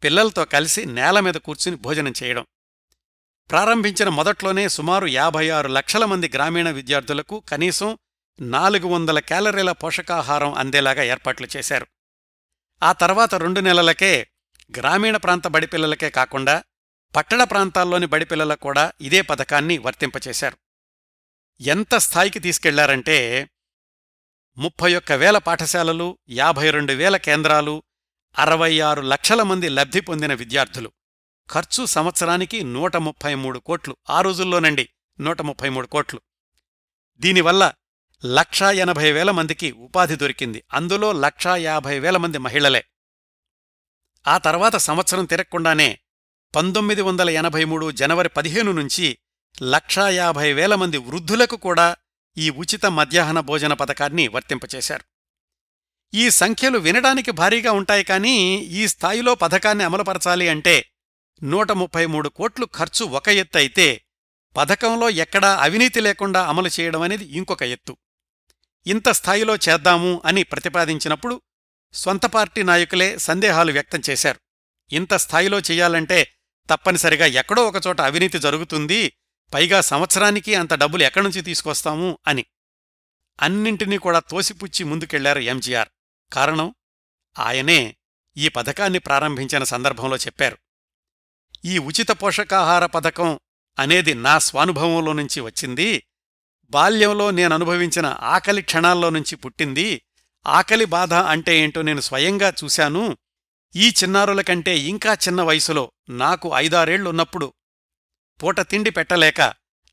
పిల్లలతో కలిసి నేల మీద కూర్చుని భోజనం చేయడం. ప్రారంభించిన మొదట్లోనే సుమారు యాభై ఆరు లక్షల మంది గ్రామీణ విద్యార్థులకు కనీసం నాలుగు వందల క్యాలరీల పోషకాహారం అందేలాగా ఏర్పాట్లు చేశారు. ఆ తర్వాత రెండు నెలలకే గ్రామీణ ప్రాంత బడిపిల్లలకే కాకుండా పట్టణ ప్రాంతాల్లోని బడిపిల్లలకు కూడా ఇదే పథకాన్ని వర్తింపచేశారు. ఎంత స్థాయికి తీసుకెళ్ళారంటే ముప్పై ఒక్క వేల పాఠశాలలు యాభై రెండు వేల కేంద్రాలు అరవై ఆరు లక్షల మంది లబ్ధి పొందిన విద్యార్థులు. ఖర్చు సంవత్సరానికి నూట ముప్పై మూడు కోట్లు ఆ రోజుల్లోనండి. నూట ముప్పై మూడు కోట్లు. దీనివల్ల లక్షా ఎనభై వేల మందికి ఉపాధి దొరికింది. అందులో లక్షా యాభై వేల మంది మహిళలే. ఆ తర్వాత సంవత్సరం తిరగకుండానే పంతొమ్మిది వందల ఎనభై మూడు జనవరి పదిహేను నుంచి లక్షా యాభై వేల మంది వృద్ధులకు కూడా ఈ ఉచిత మధ్యాహ్న భోజన పథకాన్ని వర్తింపచేశారు. ఈ సంఖ్యలు వినడానికి భారీగా ఉంటాయి కానీ ఈ స్థాయిలో పథకాన్ని అమలుపరచాలి అంటే నూట ముప్పై మూడు కోట్లు ఖర్చు ఒక ఎత్తు అయితే పథకంలో ఎక్కడా అవినీతి లేకుండా అమలు చేయడం అనేది ఇంకొక ఎత్తు. ఇంత స్థాయిలో చేద్దాము అని ప్రతిపాదించినప్పుడు స్వంత పార్టీ నాయకులే సందేహాలు వ్యక్తం చేశారు. ఇంత స్థాయిలో చెయ్యాలంటే తప్పనిసరిగా ఎక్కడో ఒకచోట అవినీతి జరుగుతుంది పైగా సంవత్సరానికి అంత డబ్బులు ఎక్కడ్నుంచి తీసుకొస్తాము అని. అన్నింటినీ కూడా తోసిపుచ్చి ముందుకెళ్ళారు ఎంజీఆర్. కారణం ఆయనే ఈ పథకాన్ని ప్రారంభించిన సందర్భంలో చెప్పారు. ఈ ఉచిత పోషకాహార పథకం అనేది నా స్వానుభవంలో నుంచి వచ్చింది బాల్యంలో నేననుభవించిన ఆకలి క్షణాల్లో నుంచి పుట్టింది ఆకలి బాధ అంటే ఏంటో నేను స్వయంగా చూశాను ఈ చిన్నారుల కంటే ఇంకా చిన్న వయసులో నాకు ఐదారేళ్ళున్నప్పుడు పూట తిండి పెట్టలేక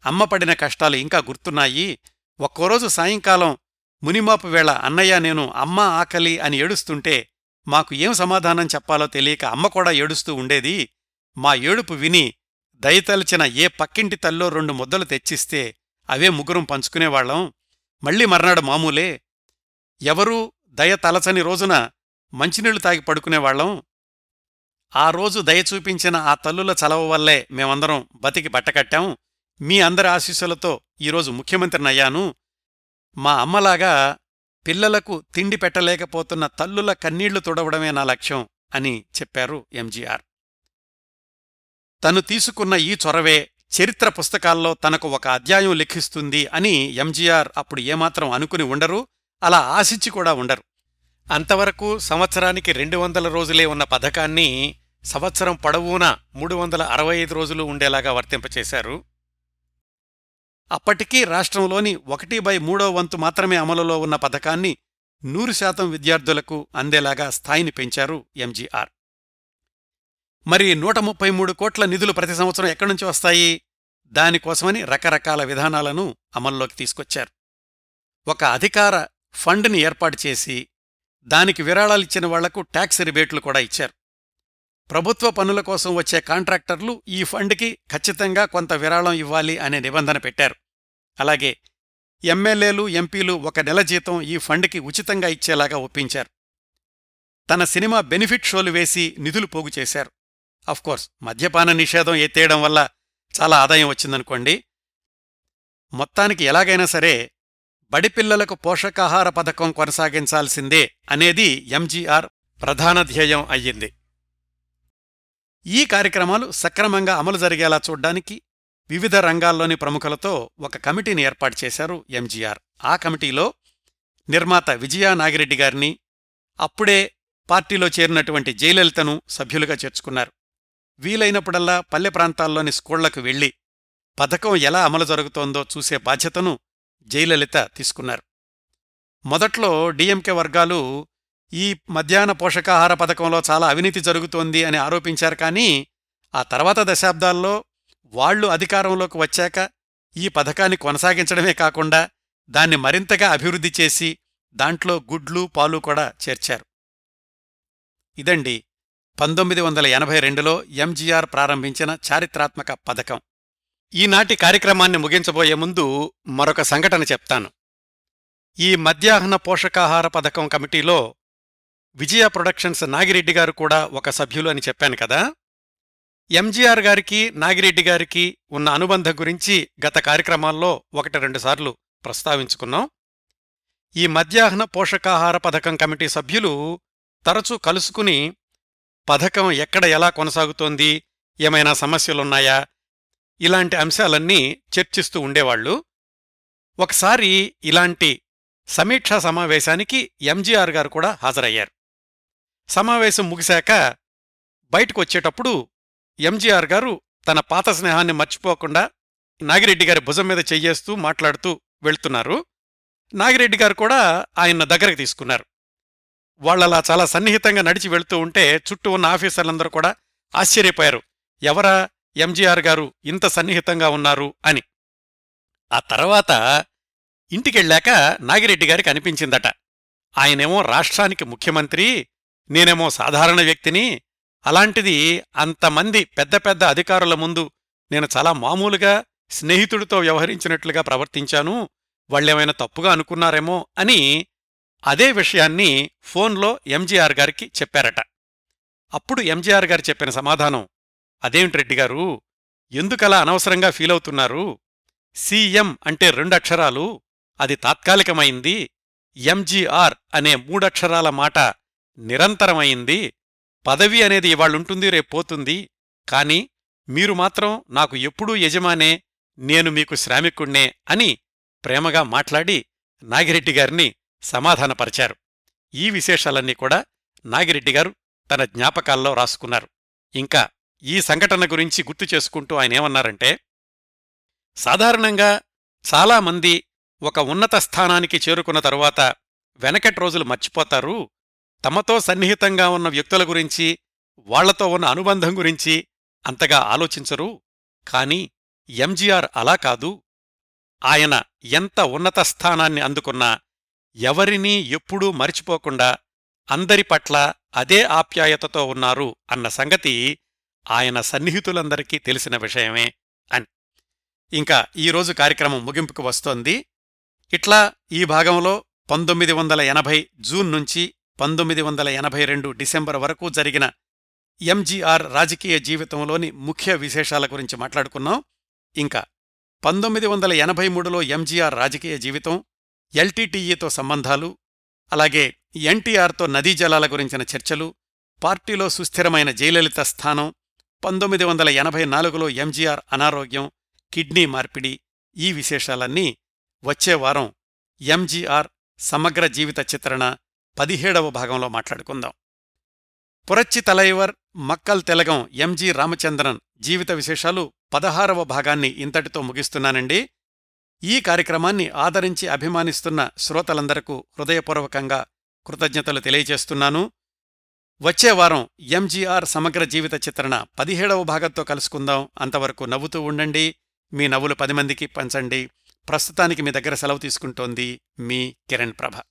అమ్మ పడిన కష్టాలు ఇంకా గుర్తున్నాయి. ఒక్కోరోజు సాయంకాలం మునిమాపు వేళ అన్నయ్య నేను అమ్మ ఆకలి అని ఏడుస్తుంటే మాకు ఏం సమాధానం చెప్పాలో తెలియక అమ్మ కూడా ఏడుస్తూ ఉండేది. మా ఏడుపు విని దయతలిచిన ఏ పక్కింటి తల్లో రెండు ముద్దలు తెచ్చిస్తే అవే ముగ్గురం పంచుకునేవాళ్ళం మళ్ళీ మర్నాడు మామూలే. ఎవరూ దయ తలచని రోజున మంచినీళ్ళు తాగి పడుకునేవాళ్ళం ఆ రోజు దయ చూపించిన ఆ తల్లుల చలవ వల్లే మేమందరం బతికి బట్టకట్టాం మీ అందరి ఆశీస్సులతో ఈరోజు ముఖ్యమంత్రినయ్యాను మా అమ్మలాగా పిల్లలకు తిండి పెట్టలేకపోతున్న తల్లుల కన్నీళ్ళు తుడవడమే నా లక్ష్యం అని చెప్పారు ఎంజీఆర్. తను తీసుకున్న ఈ చొరవే చరిత్ర పుస్తకాల్లో తనకు ఒక అధ్యాయం లిఖిస్తుంది అని ఎంజీఆర్ అప్పుడు ఏమాత్రం అనుకుని ఉండరు అలా ఆశించి కూడా ఉండరు. అంతవరకు సంవత్సరానికి రెండు వందల రోజులే ఉన్న పథకాన్ని సంవత్సరం పొడవునా మూడు వందల అరవై ఐదు రోజులు ఉండేలాగా వర్తింపచేశారు అప్పటికీ రాష్ట్రంలోని ఒకటి బై మూడో వంతు మాత్రమే అమలులో ఉన్న పథకాన్ని నూరు శాతం విద్యార్థులకు అందేలాగా స్థాయిని పెంచారు ఎంజీఆర్. మరి నూట ముప్పై మూడు కోట్ల నిధులు ప్రతి సంవత్సరం ఎక్కడి నుంచి వస్తాయి? దానికోసమని రకరకాల విధానాలను అమల్లోకి తీసుకొచ్చారు. ఒక అధికార ఫండ్ని ఏర్పాటు చేసి దానికి విరాళాలిచ్చిన వాళ్ళకు ట్యాక్స్ రిబేట్లు కూడా ఇచ్చారు. ప్రభుత్వ పనుల కోసం వచ్చే కాంట్రాక్టర్లు ఈ ఫండ్కి ఖచ్చితంగా కొంత విరాళం ఇవ్వాలి అనే నిబంధన పెట్టారు. అలాగే ఎమ్మెల్యేలు ఎంపీలు ఒక నెల జీతం ఈ ఫండ్కి ఉచితంగా ఇచ్చేలాగా ఒప్పించారు. తన సినిమా బెనిఫిట్ షోలు వేసి నిధులు పోగు చేశారు. అఫ్కోర్స్ మద్యపాన నిషేధం ఎత్తేయడం వల్ల చాలా ఆదాయం వచ్చిందనుకోండి. మొత్తానికి ఎలాగైనా సరే బడిపిల్లలకు పోషకాహార పథకం కొనసాగించాల్సిందే అనేది ఎంజీఆర్ ప్రధాన ధ్యేయం అయ్యింది. ఈ కార్యక్రమాలు సక్రమంగా అమలు జరిగేలా చూడ్డానికి వివిధ రంగాల్లోని ప్రముఖులతో ఒక కమిటీని ఏర్పాటు చేశారు ఎంజీఆర్. ఆ కమిటీలో నిర్మాత విజయా నాగిరెడ్డి గారిని అప్పుడే పార్టీలో చేరినటువంటి జయలలితను సభ్యులుగా చేర్చుకున్నారు. వీలైనప్పుడల్లా పల్లె ప్రాంతాల్లోని స్కూళ్ళకు వెళ్ళి పథకం ఎలా అమలు జరుగుతోందో చూసే బాధ్యతను జయలలిత తీసుకున్నారు. మొదట్లో డిఎంకే వర్గాలు ఈ మధ్యాహ్న పోషకాహార పథకంలో చాలా అవినీతి జరుగుతోంది అని ఆరోపించారు కానీ ఆ తర్వాత దశాబ్దాల్లో వాళ్ళు అధికారంలోకి వచ్చాక ఈ పథకాన్ని కొనసాగించడమే కాకుండా దాన్ని మరింతగా అభివృద్ధి చేసి దాంట్లో గుడ్లు పాలు కూడా చేర్చారు. ఇదండి పంతొమ్మిది వందల ఎనభై రెండులో ఎంజీఆర్ ప్రారంభించిన చారిత్రాత్మక పథకం. ఈనాటి కార్యక్రమాన్ని ముగించబోయే ముందు మరొక సంఘటన చెప్తాను. ఈ మధ్యాహ్న పోషకాహార పథకం కమిటీలో విజయ ప్రొడక్షన్స్ నాగిరెడ్డి గారు కూడా ఒక సభ్యులు అని చెప్పాను కదా. ఎంజీఆర్ గారికి నాగిరెడ్డి గారికి ఉన్న అనుబంధం గురించి గత కార్యక్రమాల్లో ఒకటి రెండుసార్లు ప్రస్తావించుకున్నాం. ఈ మధ్యాహ్న పోషకాహార పథకం కమిటీ సభ్యులు తరచూ కలుసుకుని పథకం ఎక్కడ ఎలా కొనసాగుతోంది ఏమైనా సమస్యలున్నాయా ఇలాంటి అంశాలన్నీ చర్చిస్తూ ఉండేవాళ్ళు ఒకసారి ఇలాంటి సమీక్షా సమావేశానికి ఎంజీఆర్ గారు కూడా హాజరయ్యారు. సమావేశం ముగిశాక బయటకు వచ్చేటప్పుడు ఎంజీఆర్ గారు తన పాత స్నేహాన్ని మర్చిపోకుండా నాగిరెడ్డి గారి భుజం మీద చెయ్యేస్తూ మాట్లాడుతూ వెళ్తున్నారు. నాగిరెడ్డి గారు కూడా ఆయన దగ్గరకు తీసుకున్నారు. వాళ్ళలా చాలా సన్నిహితంగా నడిచి వెళ్తూ ఉంటే చుట్టూ ఉన్న ఆఫీసర్లందరూ కూడా ఆశ్చర్యపోయారు. ఎవరా? ఎంజీఆర్ గారు ఇంత సన్నిహితంగా ఉన్నారు అని. ఆ తర్వాత ఇంటికెళ్ళాక నాగిరెడ్డి గారికి అనిపించిందట ఆయనేమో రాష్ట్రానికి ముఖ్యమంత్రి నేనేమో సాధారణ వ్యక్తిని అలాంటిది అంతమంది పెద్ద పెద్ద అధికారుల ముందు నేను చాలా మామూలుగా స్నేహితుడితో వ్యవహరించినట్లుగా ప్రవర్తించాను వాళ్ళేమైనా తప్పుగా అనుకున్నారేమో అని అదే విషయాన్ని ఫోన్లో ఎంజీఆర్ గారికి చెప్పారట. అప్పుడు ఎంజీఆర్ గారు చెప్పిన సమాధానం అదేమిటి రెడ్డి గారు? ఎందుకలా అనవసరంగా ఫీలవుతున్నారు సీఎం అంటే రెండక్షరాలు అది తాత్కాలికమైంది ఎంజీఆర్ అనే మూడక్షరాల మాట నిరంతరమైంది పదవి అనేది ఇవాళ్ళుంటుంది రేపోతుంది కాని మీరు మాత్రం నాకు ఎప్పుడూ యజమానే నేను మీకు శ్రామికుణ్ణే అని ప్రేమగా మాట్లాడి నాగిరెడ్డి గారిని సమాధానపరిచారు. ఈ విశేషాలన్నీ కూడా నాగిరెడ్డి గారు తన జ్ఞాపకాల్లో రాసుకున్నారు. ఇంకా ఈ సంఘటన గురించి గుర్తు చేసుకుంటూ ఆయనేమన్నారంటే సాధారణంగా చాలామంది ఒక ఉన్నత స్థానానికి చేరుకున్న తరువాత వెనకటి రోజులు మర్చిపోతారు. తమతో సన్నిహితంగా ఉన్న వ్యక్తుల గురించి వాళ్ళతో ఉన్న అనుబంధం గురించి అంతగా ఆలోచించరు. కాని ఎంజీఆర్ అలా కాదు. ఆయన ఎంత ఉన్నత స్థానాన్ని అందుకున్నా ఎవరినీ ఎప్పుడూ మరిచిపోకుండా అందరి పట్ల అదే ఆప్యాయతతో ఉన్నారు అన్న సంగతి ఆయన సన్నిహితులందరికీ తెలిసిన విషయమే అని. ఇంకా ఈరోజు కార్యక్రమం ముగింపుకు వస్తోంది. ఇట్లా ఈ భాగంలో పంతొమ్మిది వందల ఎనభై జూన్ నుంచి పంతొమ్మిది వందల ఎనభై రెండు డిసెంబర్ వరకు జరిగిన ఎంజీఆర్ రాజకీయ జీవితంలోని ముఖ్య విశేషాల గురించి మాట్లాడుకున్నాం. ఇంకా పంతొమ్మిది వందల ఎనభై మూడులో ఎంజీఆర్ రాజకీయ జీవితం ఎల్టీటీఈతో సంబంధాలు అలాగే ఎన్టీఆర్తో నదీ జలాల గురించిన చర్చలు పార్టీలో సుస్థిరమైన జయలలిత స్థానం పంతొమ్మిది వందల ఎనభై నాలుగులో ఎంజీఆర్ అనారోగ్యం కిడ్నీ మార్పిడి ఈ విశేషాలన్నీ వచ్చేవారం ఎంజీఆర్ సమగ్ర జీవిత చిత్రణ పదిహేడవ భాగంలో మాట్లాడుకుందాం. పురచ్చి తలైవర్ మక్కల్ తెలగం ఎంజి రామచంద్రన్ జీవిత విశేషాలు పదహారవ భాగాన్ని ఇంతటితో ముగిస్తున్నానండి. ఈ కార్యక్రమాన్ని ఆదరించి అభిమానిస్తున్న శ్రోతలందరకు హృదయపూర్వకంగా కృతజ్ఞతలు తెలియజేస్తున్నాను. వచ్చే వారం ఎంజీఆర్ సమగ్ర జీవిత చిత్రణ పదిహేడవ భాగంతో కలుసుకుందాం. అంతవరకు నవ్వుతూ ఉండండి. మీ నవ్వులు పది మందికి పంచండి. ప్రస్తుతానికి మీ దగ్గర సెలవు తీసుకుంటోంది మీ కిరణ్ ప్రభ.